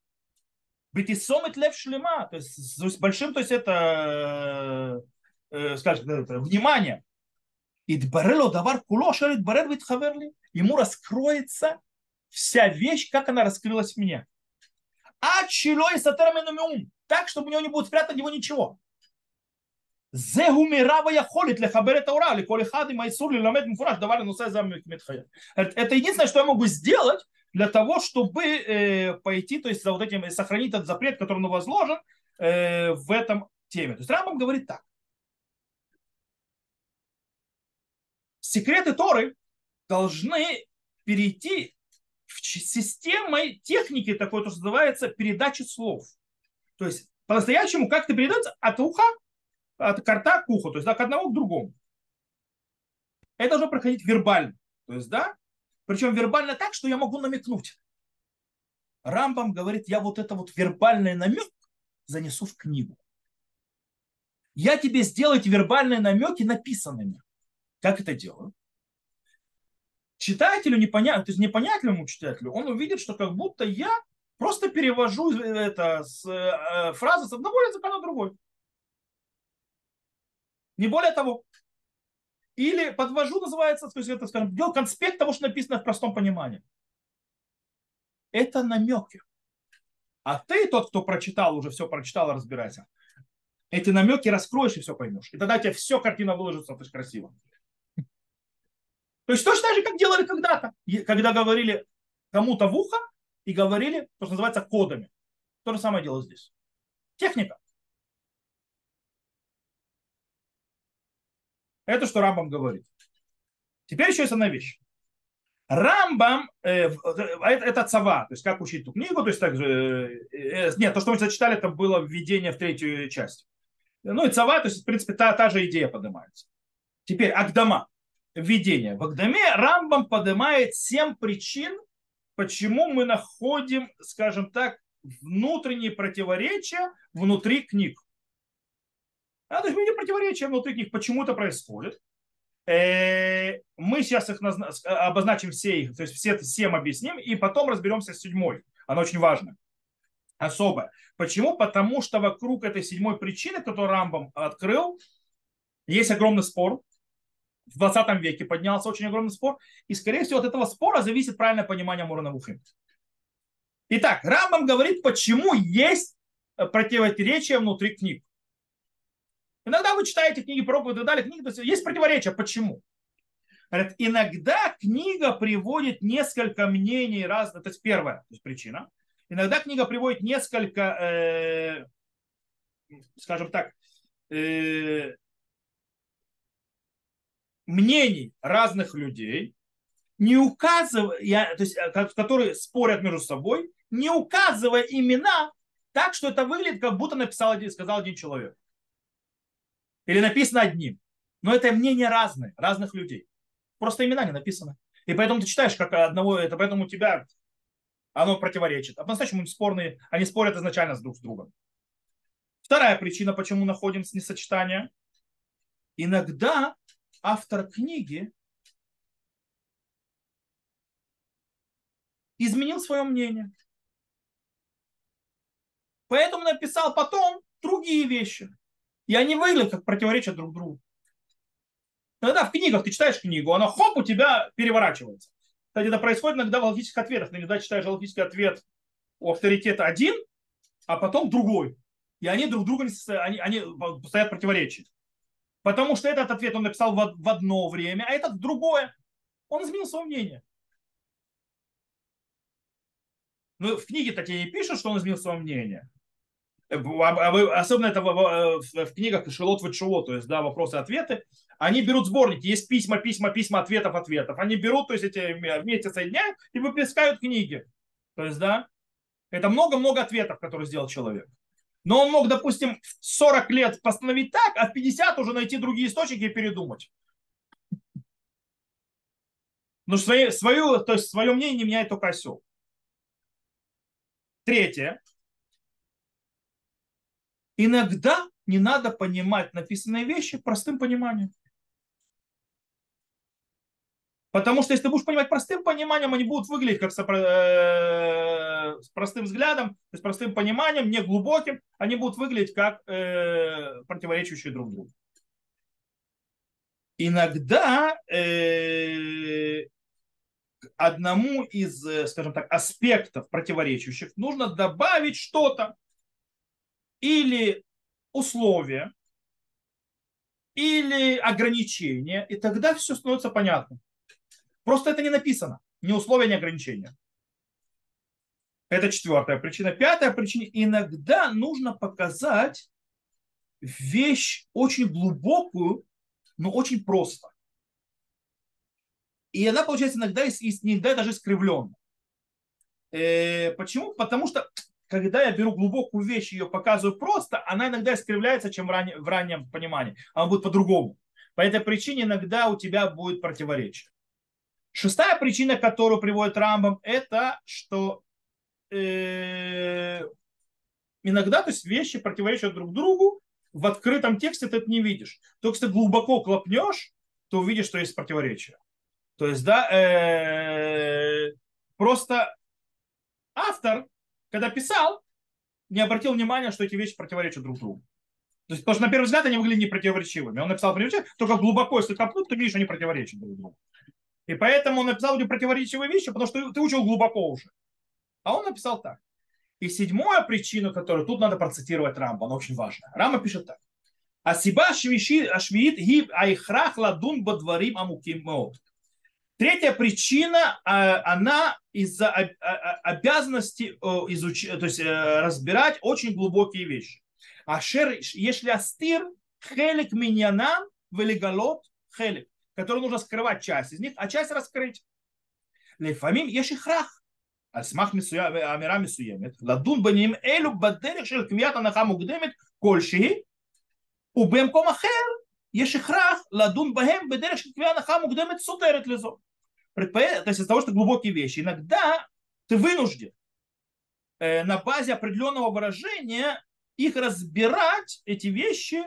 [SPEAKER 1] Бетисомет лев шлема, то есть с большим, то есть это, э, э скажем, ну, это, внимание. И дбарело давар куло шарит барел вит хаверли. Ему раскроется вся вещь, как она раскрылась мне. А чило и сатерменумиум. Так, чтобы у него не будет спрятано него ничего. Э, это единственное, что я могу сделать, для того, чтобы э, пойти, то есть за вот этим, сохранить этот запрет, который он возложен э, в этом теме. То есть Рамбам говорит так. Секреты Торы должны перейти в системой техники такой, то, что называется передачи слов. То есть по-настоящему как это передается от уха, от карта к уху, то есть к одному к другому. Это должно проходить вербально. То есть, да, причем вербально так, что я могу намекнуть. Рамбам говорит, я вот это вот вербальный намек занесу в книгу. Я тебе сделаю эти вербальные намеки написанными. Как это делаю? Читателю непонятно, то есть непонятливому читателю, он увидит, что как будто я просто перевожу это с, э, фразы с одного языка на другой. Не более того. Или подвожу, называется, то есть это, скажем, делал конспект того, что написано в простом понимании. Это намеки. А ты, тот, кто прочитал, уже все прочитал, разбирайся. Эти намеки раскроешь и все поймешь. И тогда тебе все картина выложится, есть красиво. То есть точно так же, как делали когда-то, когда говорили кому-то в ухо и говорили, то, что называется, кодами. То же самое дело здесь. Техника. Это что Рамбам говорит. Теперь еще есть одна вещь. Рамбам, э, э, это, это цава, то есть как учить эту книгу, то есть также, э, э, нет, то, что мы зачитали, это было введение в третью часть. Ну и цава, то есть, в принципе, та, та же идея поднимается. Теперь Агдама, введение. В Агдаме Рамбам поднимает семь причин, почему мы находим, скажем так, внутренние противоречия внутри книг. А, то есть видим противоречия внутри книг, почему это происходит. Э, мы сейчас их обозначим все их, то есть все семь объясним, и потом разберемся с седьмой. Она очень важна. Особо. Почему? Потому что вокруг этой седьмой причины, которую Рамбам открыл, есть огромный спор. В 20 веке поднялся очень огромный спор. И, скорее всего, от этого спора зависит правильное понимание Мурана Вухим. Итак, Рамбам говорит, почему есть противоречия внутри книг. Иногда вы читаете книги проповеди и так далее, книги, есть, противоречия. Почему? Говорят, иногда книга приводит несколько мнений разных. То есть первая то есть причина. Иногда книга приводит несколько, э, скажем так, э, мнений разных людей, не указывая, то есть, э, которые спорят между собой, не указывая имена так, что это выглядит, как будто написал, сказал один человек. Или написано одним. Но это мнения разные, разных людей. Просто имена не написаны. И поэтому ты читаешь как одного, это поэтому у тебя оно противоречит. А по-настоящему спорные, они спорят изначально с друг с другом. Вторая причина, почему находим несочетание. Иногда автор книги изменил свое мнение. Поэтому написал потом другие вещи. И они выглядят как противоречат друг другу. Иногда в книгах ты читаешь книгу, она хоп, у тебя переворачивается. Кстати, это происходит иногда в логических ответах. иногда читаешь логический ответ у авторитета один, а потом другой. И они друг друга не они, они стоят противоречия. Потому что этот ответ он написал в, в одно время, а этот в другое. Он изменил свое мнение. Но в книге-то тебе не пишут, что он изменил свое мнение. А особенно это в, в, в книгах Шелот Ватшелот, то есть да, вопросы-ответы, они берут сборники, есть письма, письма, письма, ответов, ответов. Они берут, то есть эти вместе соединяют и выпускают книги. То есть, да, это много-много ответов, которые сделал человек. Но он мог, допустим, в 40 лет постановить так, а в 50 уже найти другие источники и передумать. Но свое, свое, то есть свое мнение не меняет только осел. Третье. Иногда не надо понимать написанные вещи простым пониманием. Потому что если ты будешь понимать простым пониманием, они будут выглядеть как э, с простым взглядом, с простым пониманием, не глубоким, они будут выглядеть как э, противоречащие друг другу. Иногда э, одному из, скажем так, аспектов противоречащих нужно добавить что-то, или условия, или ограничения, и тогда все становится понятно. Просто это не написано. Ни условия, ни ограничения. Это четвертая причина. Пятая причина. Иногда нужно показать вещь очень глубокую, но очень просто. И она получается иногда, иногда даже искривленная. Э, почему? Потому что когда я беру глубокую вещь и ее показываю просто, она иногда искривляется, чем в, раннем, в раннем понимании. Она будет по-другому. По этой причине иногда у тебя будет противоречие. Шестая причина, которую приводит Рамбам, это что э, иногда то есть вещи противоречат друг другу, в открытом тексте ты это не видишь. Только если ты глубоко клопнешь, то увидишь, что есть противоречие. То есть, да, э, просто автор когда писал, не обратил внимания, что эти вещи противоречат друг другу. То есть, потому что на первый взгляд они выглядели непротиворечивыми. Он написал противоречивые, только глубоко, если копнуть, ты видишь, они противоречат друг другу. И поэтому он написал эти противоречивые вещи, потому что ты учил глубоко уже. А он написал так. И седьмая причина, которую тут надо процитировать Рамба, она очень важная. Рама пишет так. Асиба ашвиит гиб айхрах ладун бадварим амуким Третья причина, а, она из-за обязанности э, изучать, то есть э, разбирать очень глубокие вещи. А если астир, хелик миньяна, велигалот, хелик, который нужно скрывать часть из них, а часть раскрыть. Лейфамим, еши храх. Альсмах э, амира мисуемет. Ладун баним элю бадерих шел кмията наха мукдемет кольши. Убемком ахер. еши храх. Ладун бахем бадерих шел кмията наха мукдемет сутерет лизо то есть из того, что глубокие вещи. Иногда ты вынужден э, на базе определенного выражения их разбирать, эти вещи,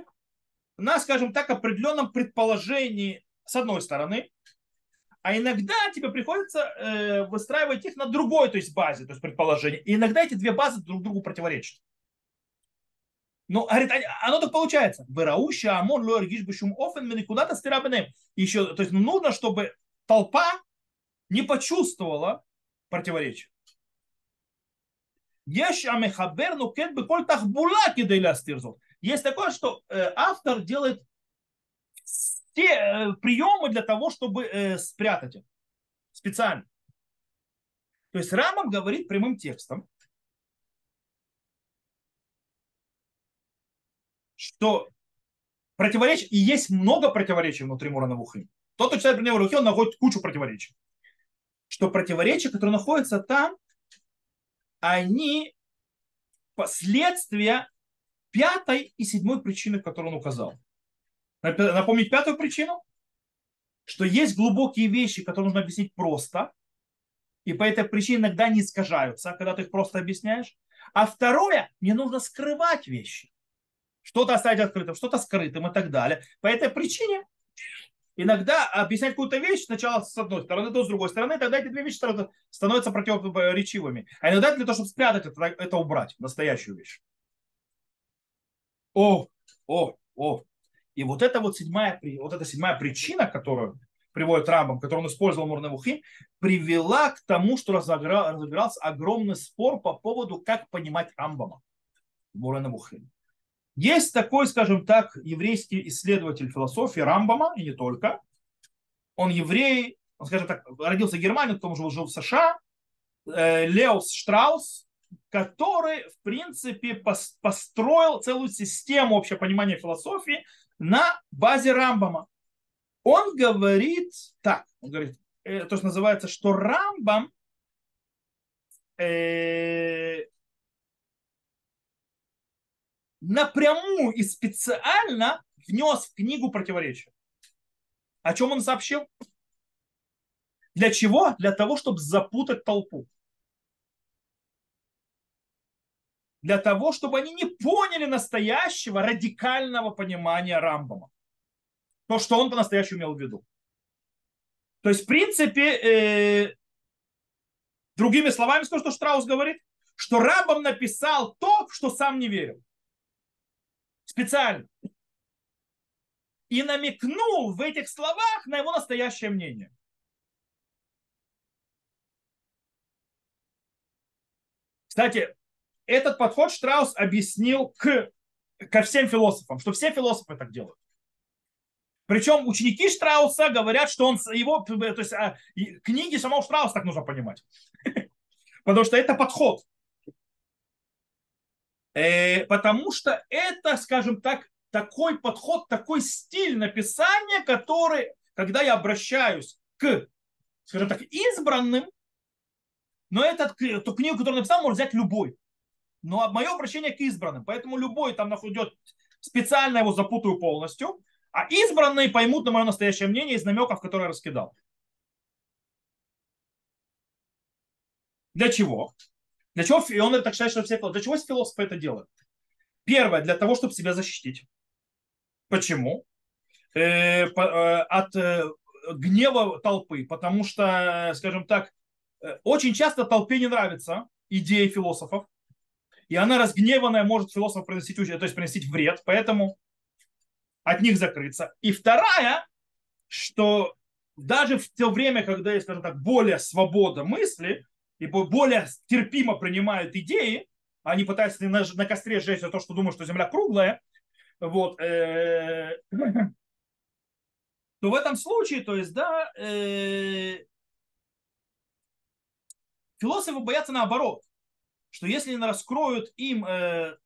[SPEAKER 1] на, скажем так, определенном предположении с одной стороны, а иногда тебе приходится э, выстраивать их на другой, то есть базе, то есть предположение. И иногда эти две базы друг другу противоречат. Ну, говорит, оно так получается. Берауща амон лоэр гишбушум офен куда-то стирабенем. Еще, то есть ну, нужно, чтобы толпа не почувствовала противоречие. Есть амехабер нукет беколь тахбула кидейля стирзот. Есть такое, что э, автор делает те э, приемы для того, чтобы э, спрятать их специально. То есть Рамам говорит прямым текстом, что противоречий, и есть много противоречий внутри Мурана Вухим. Тот, кто читает него он находит кучу противоречий. Что противоречия, которые находятся там, они последствия пятой и седьмой причины, которую он указал. Напомнить пятую причину? Что есть глубокие вещи, которые нужно объяснить просто, и по этой причине иногда не искажаются, когда ты их просто объясняешь. А второе, мне нужно скрывать вещи. Что-то оставить открытым, что-то скрытым и так далее. По этой причине иногда объяснять какую-то вещь сначала с одной стороны, то с другой стороны, тогда эти две вещи становятся противоречивыми. А иногда для того, чтобы спрятать это, это убрать, настоящую вещь. О, о, о, и вот эта вот седьмая, вот эта седьмая причина, которую приводит Рамбам, которую он использовал Мурнавухим, привела к тому, что разыгрался огромный спор по поводу, как понимать Рамбама Мурнавухим. Есть такой, скажем так, еврейский исследователь философии Рамбама, и не только. Он еврей, он, скажем так, родился в Германии, потом уже жил в США. Э, Леос Штраус, который, в принципе, построил целую систему общего понимания философии, на базе Рамбама. Он говорит так, он говорит, э, то, что называется, что Рамбам э, напрямую и специально внес в книгу противоречия. О чем он сообщил? Для чего? Для того, чтобы запутать толпу. для того, чтобы они не поняли настоящего радикального понимания Рамбама. То, что он по-настоящему имел в виду. То есть, в принципе, э, другими словами скажу, что Штраус говорит, что Рамбам написал то, что сам не верил. Специально. И намекнул в этих словах на его настоящее мнение. Кстати, этот подход Штраус объяснил к, ко всем философам, что все философы так делают. Причем ученики Штрауса говорят, что он его, то есть а, книги самого Штрауса так нужно понимать. (laughs) Потому что это подход. Э, потому что это, скажем так, такой подход, такой стиль написания, который, когда я обращаюсь к, скажем так, избранным, но этот, ту книгу, которую написал, может взять любой но мое обращение к избранным. Поэтому любой там находит специально его запутаю полностью, а избранные поймут на мое настоящее мнение из намеков, которые я раскидал. Для чего? Для чего, и он так считает, что все Для чего философы это делают? Первое, для того, чтобы себя защитить. Почему? Э, по, э, от э, гнева толпы. Потому что, скажем так, э, очень часто толпе не нравятся идеи философов и она разгневанная может философ приносить, то есть приносить вред, поэтому от них закрыться. И вторая, что даже в то время, когда есть, скажем так, более свобода мысли и более терпимо принимают идеи, они пытаются на, на костре сжечь то, что думают, что Земля круглая, вот, э, (clears throat) то в этом случае, то есть, да, э, философы боятся наоборот, что если не раскроют им э,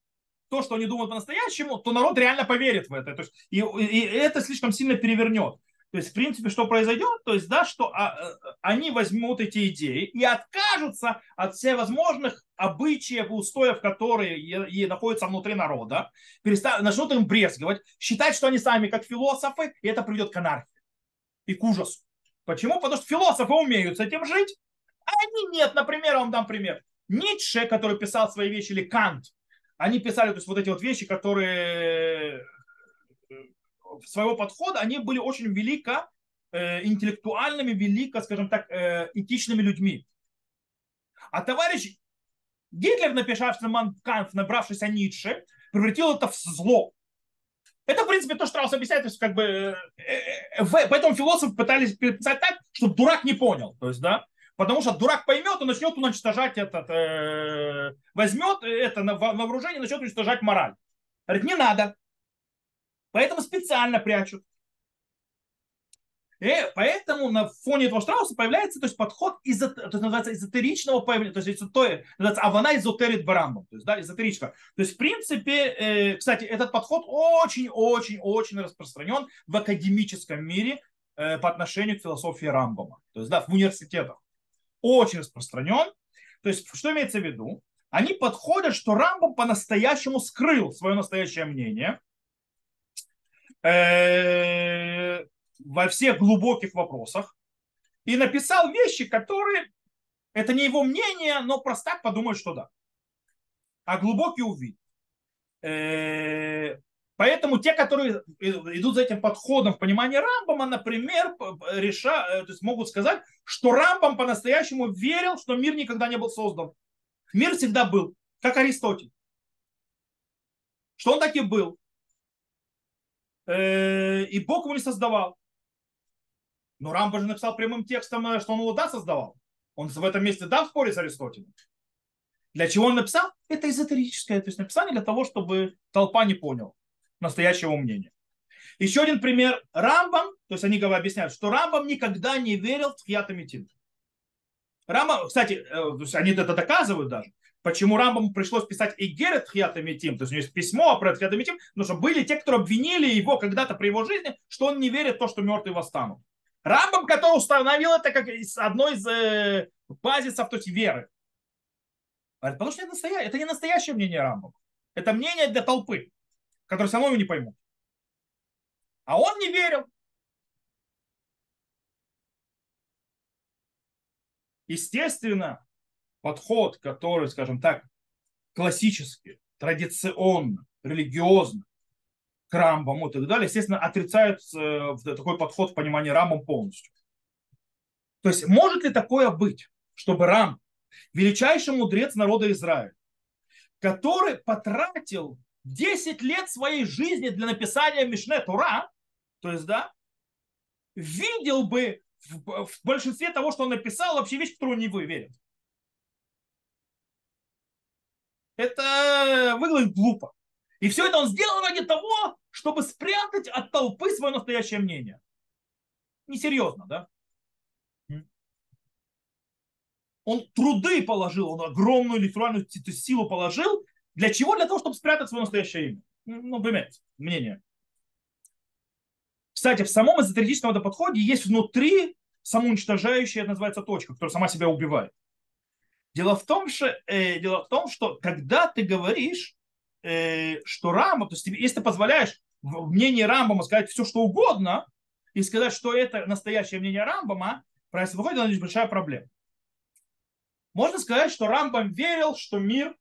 [SPEAKER 1] то, что они думают по-настоящему, то народ реально поверит в это. То есть, и, и это слишком сильно перевернет. То есть, в принципе, что произойдет? То есть, да, что а, а, они возьмут эти идеи и откажутся от всевозможных обычаев, устоев, которые и, находятся внутри народа, перестанут, начнут им брезговать, считать, что они сами как философы, и это приведет к анархии и к ужасу. Почему? Потому что философы умеют с этим жить, а они нет. Например, я вам дам пример. Ницше, который писал свои вещи, или Кант, они писали то есть, вот эти вот вещи, которые э, своего подхода, они были очень велико э, интеллектуальными, велико, скажем так, э, этичными людьми. А товарищ Гитлер, написавший роман Кант, набравшийся Ницше, превратил это в зло. Это, в принципе, то, что Траус объясняет, то есть, как бы, э, э, поэтому философы пытались писать так, чтобы дурак не понял. То есть, да, Потому что дурак поймет и начнет уничтожать этот, э, возьмет это на, на вооружение начнет уничтожать мораль. Говорит, не надо. Поэтому специально прячут. И поэтому на фоне этого Штрауса появляется то есть, подход изо, то есть, называется эзотеричного появления, то есть то, называется авана эзотерит барамбом, то есть да, эзотеричка. То есть в принципе, э, кстати, этот подход очень-очень-очень распространен в академическом мире э, по отношению к философии Рамбома, то есть да, в университетах очень распространен. То есть, что имеется в виду? Они подходят, что Рамбом по-настоящему скрыл свое настоящее мнение э, во всех глубоких вопросах и написал вещи, которые это не его мнение, но просто так подумают, что да. А глубокий увидит. Э, Поэтому те, которые идут за этим подходом в понимании Рамбама, например, реша, э, то есть могут сказать, что Рамбам по-настоящему верил, что мир никогда не был создан. Мир всегда был, как Аристотель. Что он так и был. Э, и Бог его не создавал. Но Рамбам же написал прямым текстом, э, что он его да создавал. Он в этом месте да в споре с Аристотелем. Для чего он написал? Это эзотерическое то есть написание для того, чтобы толпа не поняла настоящего мнения. Еще один пример. Рамбам, то есть они объясняют, что Рамбам никогда не верил в Тхиатамитин. Рамбам, кстати, э, они это доказывают даже. Почему Рамбаму пришлось писать Игерет Тхиатамитим, то есть у него есть письмо про Тхиатамитим, потому что были те, кто обвинили его когда-то при его жизни, что он не верит в то, что мертвые восстанут. Рамбам, который установил это как одной из э, базисов, то есть веры. Потому что это, настоя... это не настоящее мнение Рамбама. Это мнение для толпы которые самому не поймут. А он не верил. Естественно, подход, который, скажем так, классический, традиционно, религиозно, к Рамбаму и так далее, естественно, отрицают э, такой подход в понимании Рамбом полностью. То есть может ли такое быть, чтобы Рам, величайший мудрец народа Израиля, который потратил 10 лет своей жизни для написания Мишне Тура, то есть, да, видел бы в, в большинстве того, что он написал, вообще вещь, в которую не вы верит. Это выглядит глупо. И все это он сделал ради того, чтобы спрятать от толпы свое настоящее мнение. Несерьезно, да? Он труды положил, он огромную литеральную силу положил для чего? Для того, чтобы спрятать свое настоящее имя. Ну, понимаете, мнение. Кстати, в самом эзотерическом подходе есть внутри самоуничтожающая, называется, точка, которая сама себя убивает. Дело в том, что, э, дело в том, что когда ты говоришь, э, что Рама, то есть если ты позволяешь в мнении Рамбама сказать все, что угодно, и сказать, что это настоящее мнение Рамбама, правильно выходит, это большая проблема. Можно сказать, что Рамбам верил, что мир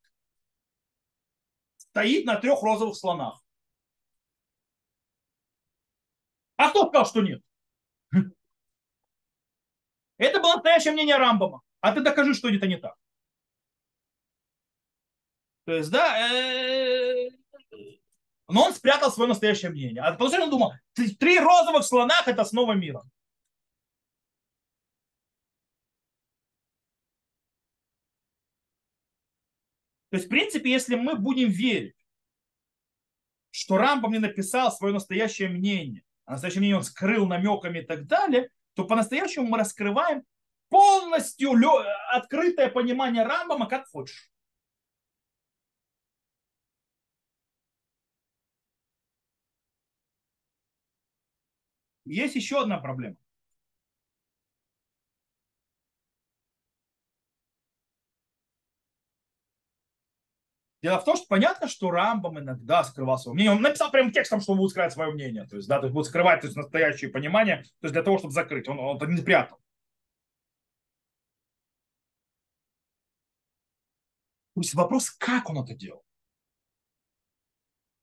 [SPEAKER 1] стоит на трех розовых слонах. А кто сказал, что нет? (laughs) Это было настоящее мнение Рамбома. А ты докажи, что это не так. То есть, да, э, но он спрятал свое настоящее мнение. А потому что он думал, три розовых слонах – это основа мира. То есть, в принципе, если мы будем верить, что Рамбам не написал свое настоящее мнение, а настоящее мнение он скрыл намеками и так далее, то по-настоящему мы раскрываем полностью открытое понимание Рамбама, как хочешь. Есть еще одна проблема. Дело в том, что понятно, что Рамбам иногда скрывал свое мнение. Он написал прямо текстом, что он будет скрывать свое мнение. То есть, да, то есть будет скрывать то есть, настоящее понимание, то есть для того, чтобы закрыть. Он, он это не спрятал. То есть вопрос, как он это делал.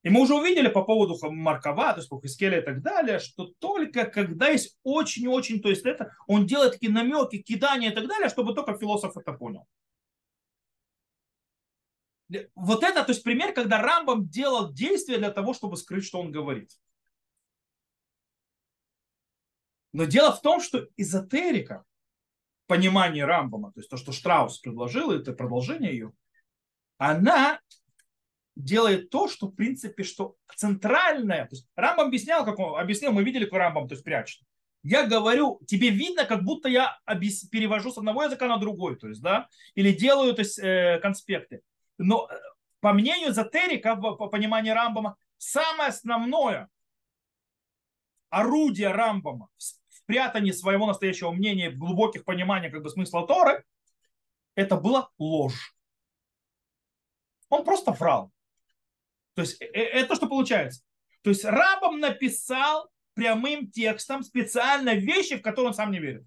[SPEAKER 1] И мы уже увидели по поводу Маркова, то есть по Хискеля и так далее, что только когда есть очень-очень, то есть это, он делает такие намеки, кидания и так далее, чтобы только философ это понял. Вот это, то есть пример, когда Рамбам делал действия для того, чтобы скрыть, что он говорит. Но дело в том, что эзотерика, понимание Рамбама, то есть то, что Штраус предложил, это продолжение ее, она делает то, что в принципе, что центральное, то есть Рамбам объяснял, как он объяснил, мы видели, как Рамбам, то есть прячет. Я говорю, тебе видно, как будто я объяс... перевожу с одного языка на другой, то есть, да, или делаю, то есть, э, конспекты. Но э, по мнению эзотерика, по пониманию Рамбама, самое основное орудие Рамбама в прятании своего настоящего мнения, в глубоких пониманиях как бы смысла Торы, это была ложь. Он просто врал. То есть э, э, это что получается? То есть Рамбам написал прямым текстом специально вещи, в которые он сам не верит.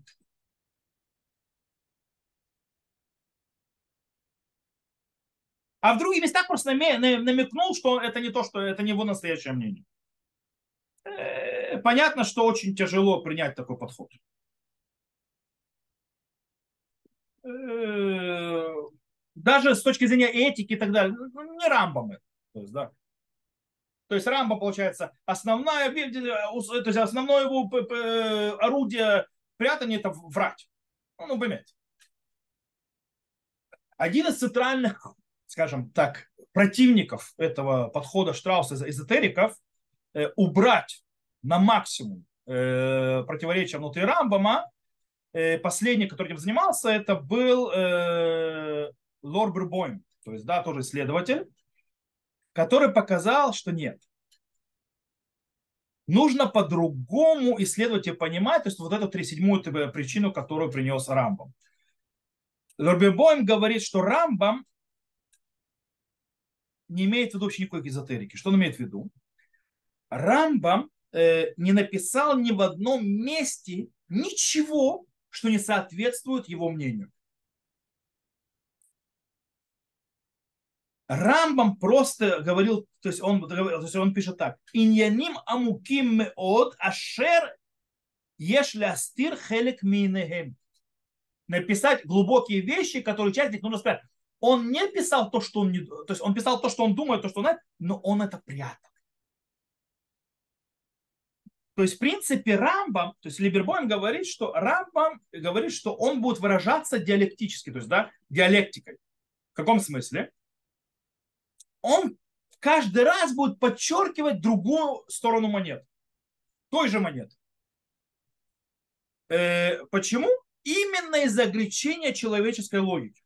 [SPEAKER 1] А в других местах просто намекнул, что это не то, что это не его настоящее мнение. Э, понятно, что очень тяжело принять такой подход. Даже с точки зрения этики и так далее, ну, не Рамбам это. То есть, да. То есть Рамба, получается, основная, то есть основное его орудие прятания это врать. Ну, понимаете. Один из центральных скажем так, противников этого подхода Штрауса, эзотериков, э, убрать на максимум э, противоречия внутри Рамбама, э, последний, который этим занимался, это был э, Лор Брюбойм, то есть, да, тоже исследователь, который показал, что нет. Нужно по-другому исследовать и понимать, то есть вот эту тридседьмую причину, которую принес Рамбам. Лорбербойм говорит, что Рамбам не имеет в виду вообще никакой эзотерики. Что он имеет в виду? Рамбам э, не написал ни в одном месте ничего, что не соответствует его мнению. Рамбам просто говорил, то есть он, то есть он пишет так. Иньяним амуким меод ашер еш лястир хелек минехем. Написать глубокие вещи, которые часть них нужно сказать он не писал то, что он не... То есть он писал то, что он думает, то, что он знает, но он это прятал. То есть, в принципе, Рамбам, то есть Либербойм говорит, что Рамбам говорит, что он будет выражаться диалектически, то есть, да, диалектикой. В каком смысле? Он каждый раз будет подчеркивать другую сторону монет. Той же монеты. Э, почему? Именно из-за ограничения человеческой логики.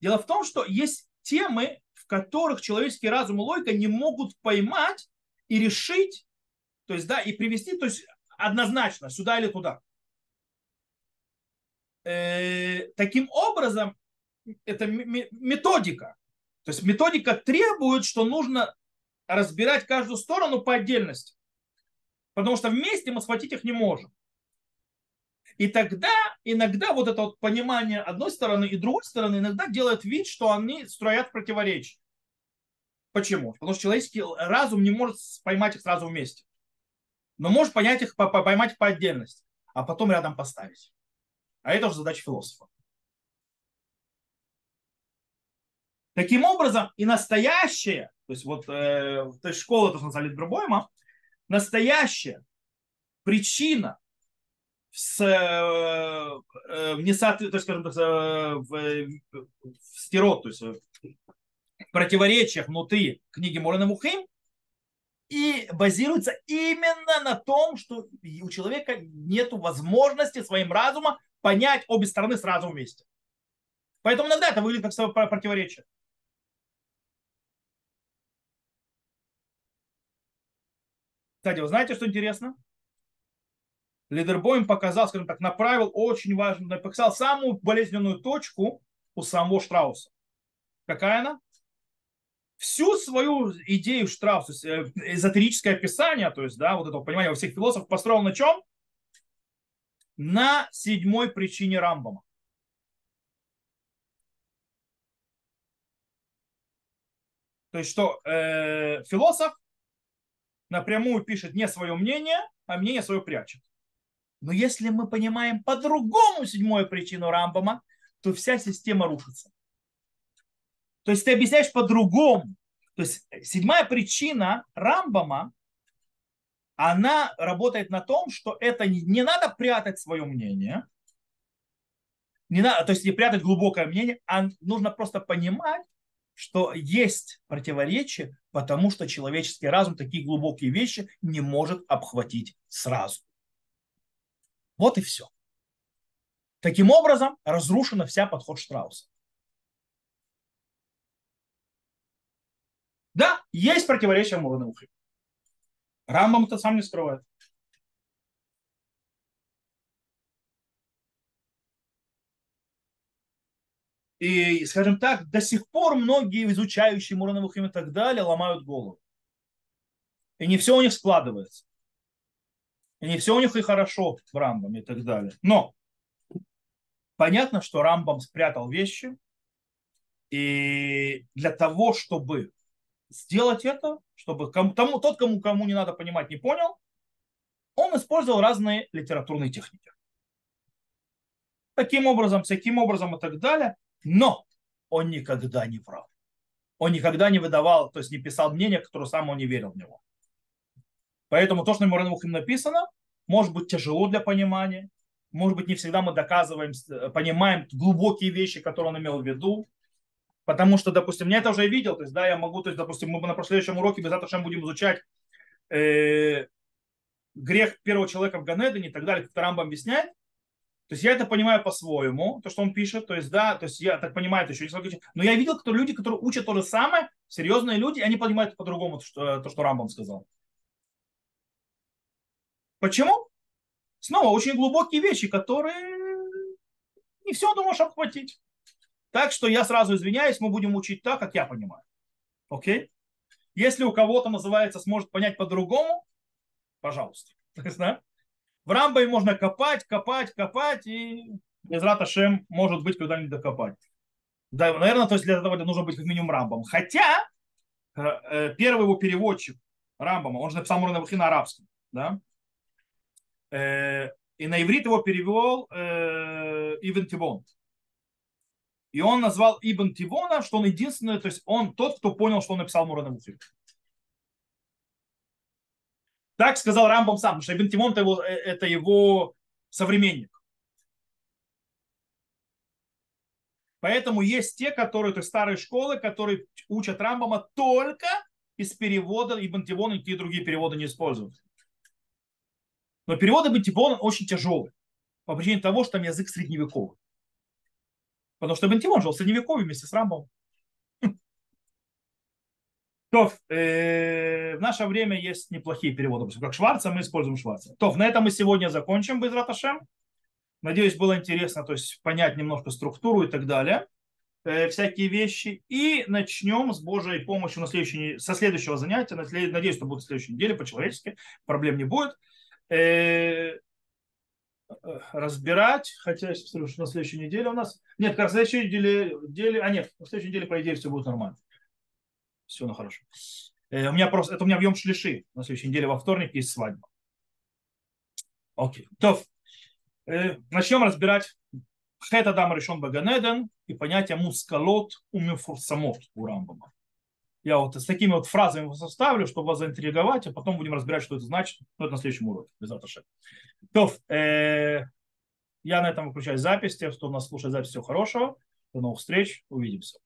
[SPEAKER 1] Дело в том, что есть темы, в которых человеческий разум и логика не могут поймать и решить, то есть, да, и привести, то есть, однозначно, сюда или туда. Э, таким образом, это методика. То есть методика требует, что нужно разбирать каждую сторону по отдельности. Потому что вместе мы схватить их не можем. И тогда иногда вот это вот понимание одной стороны и другой стороны иногда делает вид, что они строят противоречия. Почему? Потому что человеческий разум не может поймать их сразу вместе. Но может понять их, поймать их по отдельности, а потом рядом поставить. А это уже задача философа. Таким образом, и настоящее, то есть вот э, то есть школа, то, что назвали Брюбойма, настоящая причина с, э, э, в несоответствии, скажем так, э, в, в стирот, то есть в противоречиях внутри книги Морена Мухим, и базируется именно на том, что у человека нет возможности своим разумом понять обе стороны сразу вместе. Поэтому иногда это выглядит как противоречие. Кстати, вы знаете, что интересно? Лидербоем показал, скажем так, направил очень важно, показал самую болезненную точку у самого Штрауса. Какая она? Всю свою идею Штрауса, э, эзотерическое описание, то есть, да, вот этого понимания всех философов построил на чем? На седьмой причине Рамбама. То есть, что э, философ напрямую пишет не свое мнение, а мнение свое прячет. Но если мы понимаем по-другому седьмую причину Рамбама, то вся система рушится. То есть ты объясняешь по-другому. То есть седьмая причина Рамбама, она работает на том, что это не, не надо прятать свое мнение, не надо, то есть не прятать глубокое мнение, а нужно просто понимать, что есть противоречие, потому что человеческий разум такие глубокие вещи не может обхватить сразу. Вот и все. Таким образом, разрушена вся подход Штрауса. Да, есть противоречия Мурона Ухи. Рамбам это сам не скрывает. И, скажем так, до сих пор многие изучающие Мурановых и так далее ломают голову. И не все у них складывается. И не все у них и хорошо в Рамбаме и так далее. Но понятно, что Рамбам спрятал вещи. И для того, чтобы сделать это, чтобы кому, тому, тот, кому, кому не надо понимать, не понял, он использовал разные литературные техники. Таким образом, всяким образом и так далее. Но он никогда не прав. Он никогда не выдавал, то есть не писал мнение, которое сам он не верил в него. Поэтому то, что на Муранухим написано, может быть тяжело для понимания. Может быть, не всегда мы доказываем, понимаем глубокие вещи, которые он имел в виду. Потому что, допустим, я это уже видел, то есть, да, я могу, то есть, допустим, мы на последующем уроке без этого будем изучать э, грех первого человека в Ганедане и так далее, как Рамбам объясняет. То есть я это понимаю по-своему, то, что он пишет, то есть, да, то есть я так понимаю, это еще не Но я видел, кто люди, которые учат то же самое, серьезные люди, они понимают по-другому, то, что, то, что Рамбам сказал. Почему? Снова очень глубокие вещи, которые не все думаешь обхватить. Так что я сразу извиняюсь, мы будем учить так, как я понимаю. Окей? Если у кого-то называется, сможет понять по-другому, пожалуйста. (laughs) да? В Рамбе можно копать, копать, копать, и без Раташем может быть когда-нибудь докопать. Да, наверное, то есть для этого нужно быть как минимум Рамбом. Хотя э, э, первый его переводчик Рамбома, он же написал на арабском, да? Э, и на иврит его перевел Ибн Тивон. И он назвал Ибн Тивона, что он единственный, то есть он тот, кто понял, что он написал Мурана Мухри. Так сказал Рамбам сам, потому что Ибн Тивон это его, э, это его современник. Поэтому есть те, которые, то есть старые школы, которые учат Рамбама только из перевода Ибн Тивона, и никакие другие переводы не используют. Но перевод Ибн Тивона очень тяжелый по причине того, что там язык средневековый. Потому что Бентимон жил в Средневековье вместе с Рамбом. То, э, в наше время есть неплохие переводы, как Шварца, мы используем Шварца. То, на этом мы сегодня закончим без Раташем. Надеюсь, было интересно то есть, понять немножко структуру и так далее, э, всякие вещи. И начнем с Божьей помощью на следующей, со следующего занятия. Надеюсь, что будет в следующей неделе по-человечески, проблем не будет. Э, разбирать, хотя я посмотрю, что на следующей неделе у нас... Нет, как на следующей неделе, неделе... А нет, на следующей неделе, по идее, все будет нормально. Все, ну хорошо. Э, у меня просто... Это у меня в Йом Шлиши. На следующей неделе во вторник есть свадьба. Окей. То, э, начнем разбирать Хет Адам решен Баганеден и понятие мускалот у мефурсамот у Рамбама. Я вот с такими вот фразами составлю, чтобы вас заинтриговать, а потом будем разбирать, что это значит. Но это на следующем уроке, без аташек. То, э, я на этом выключаю запись. Те, кто нас слушает запись, всего хорошего. До новых встреч. Увидимся.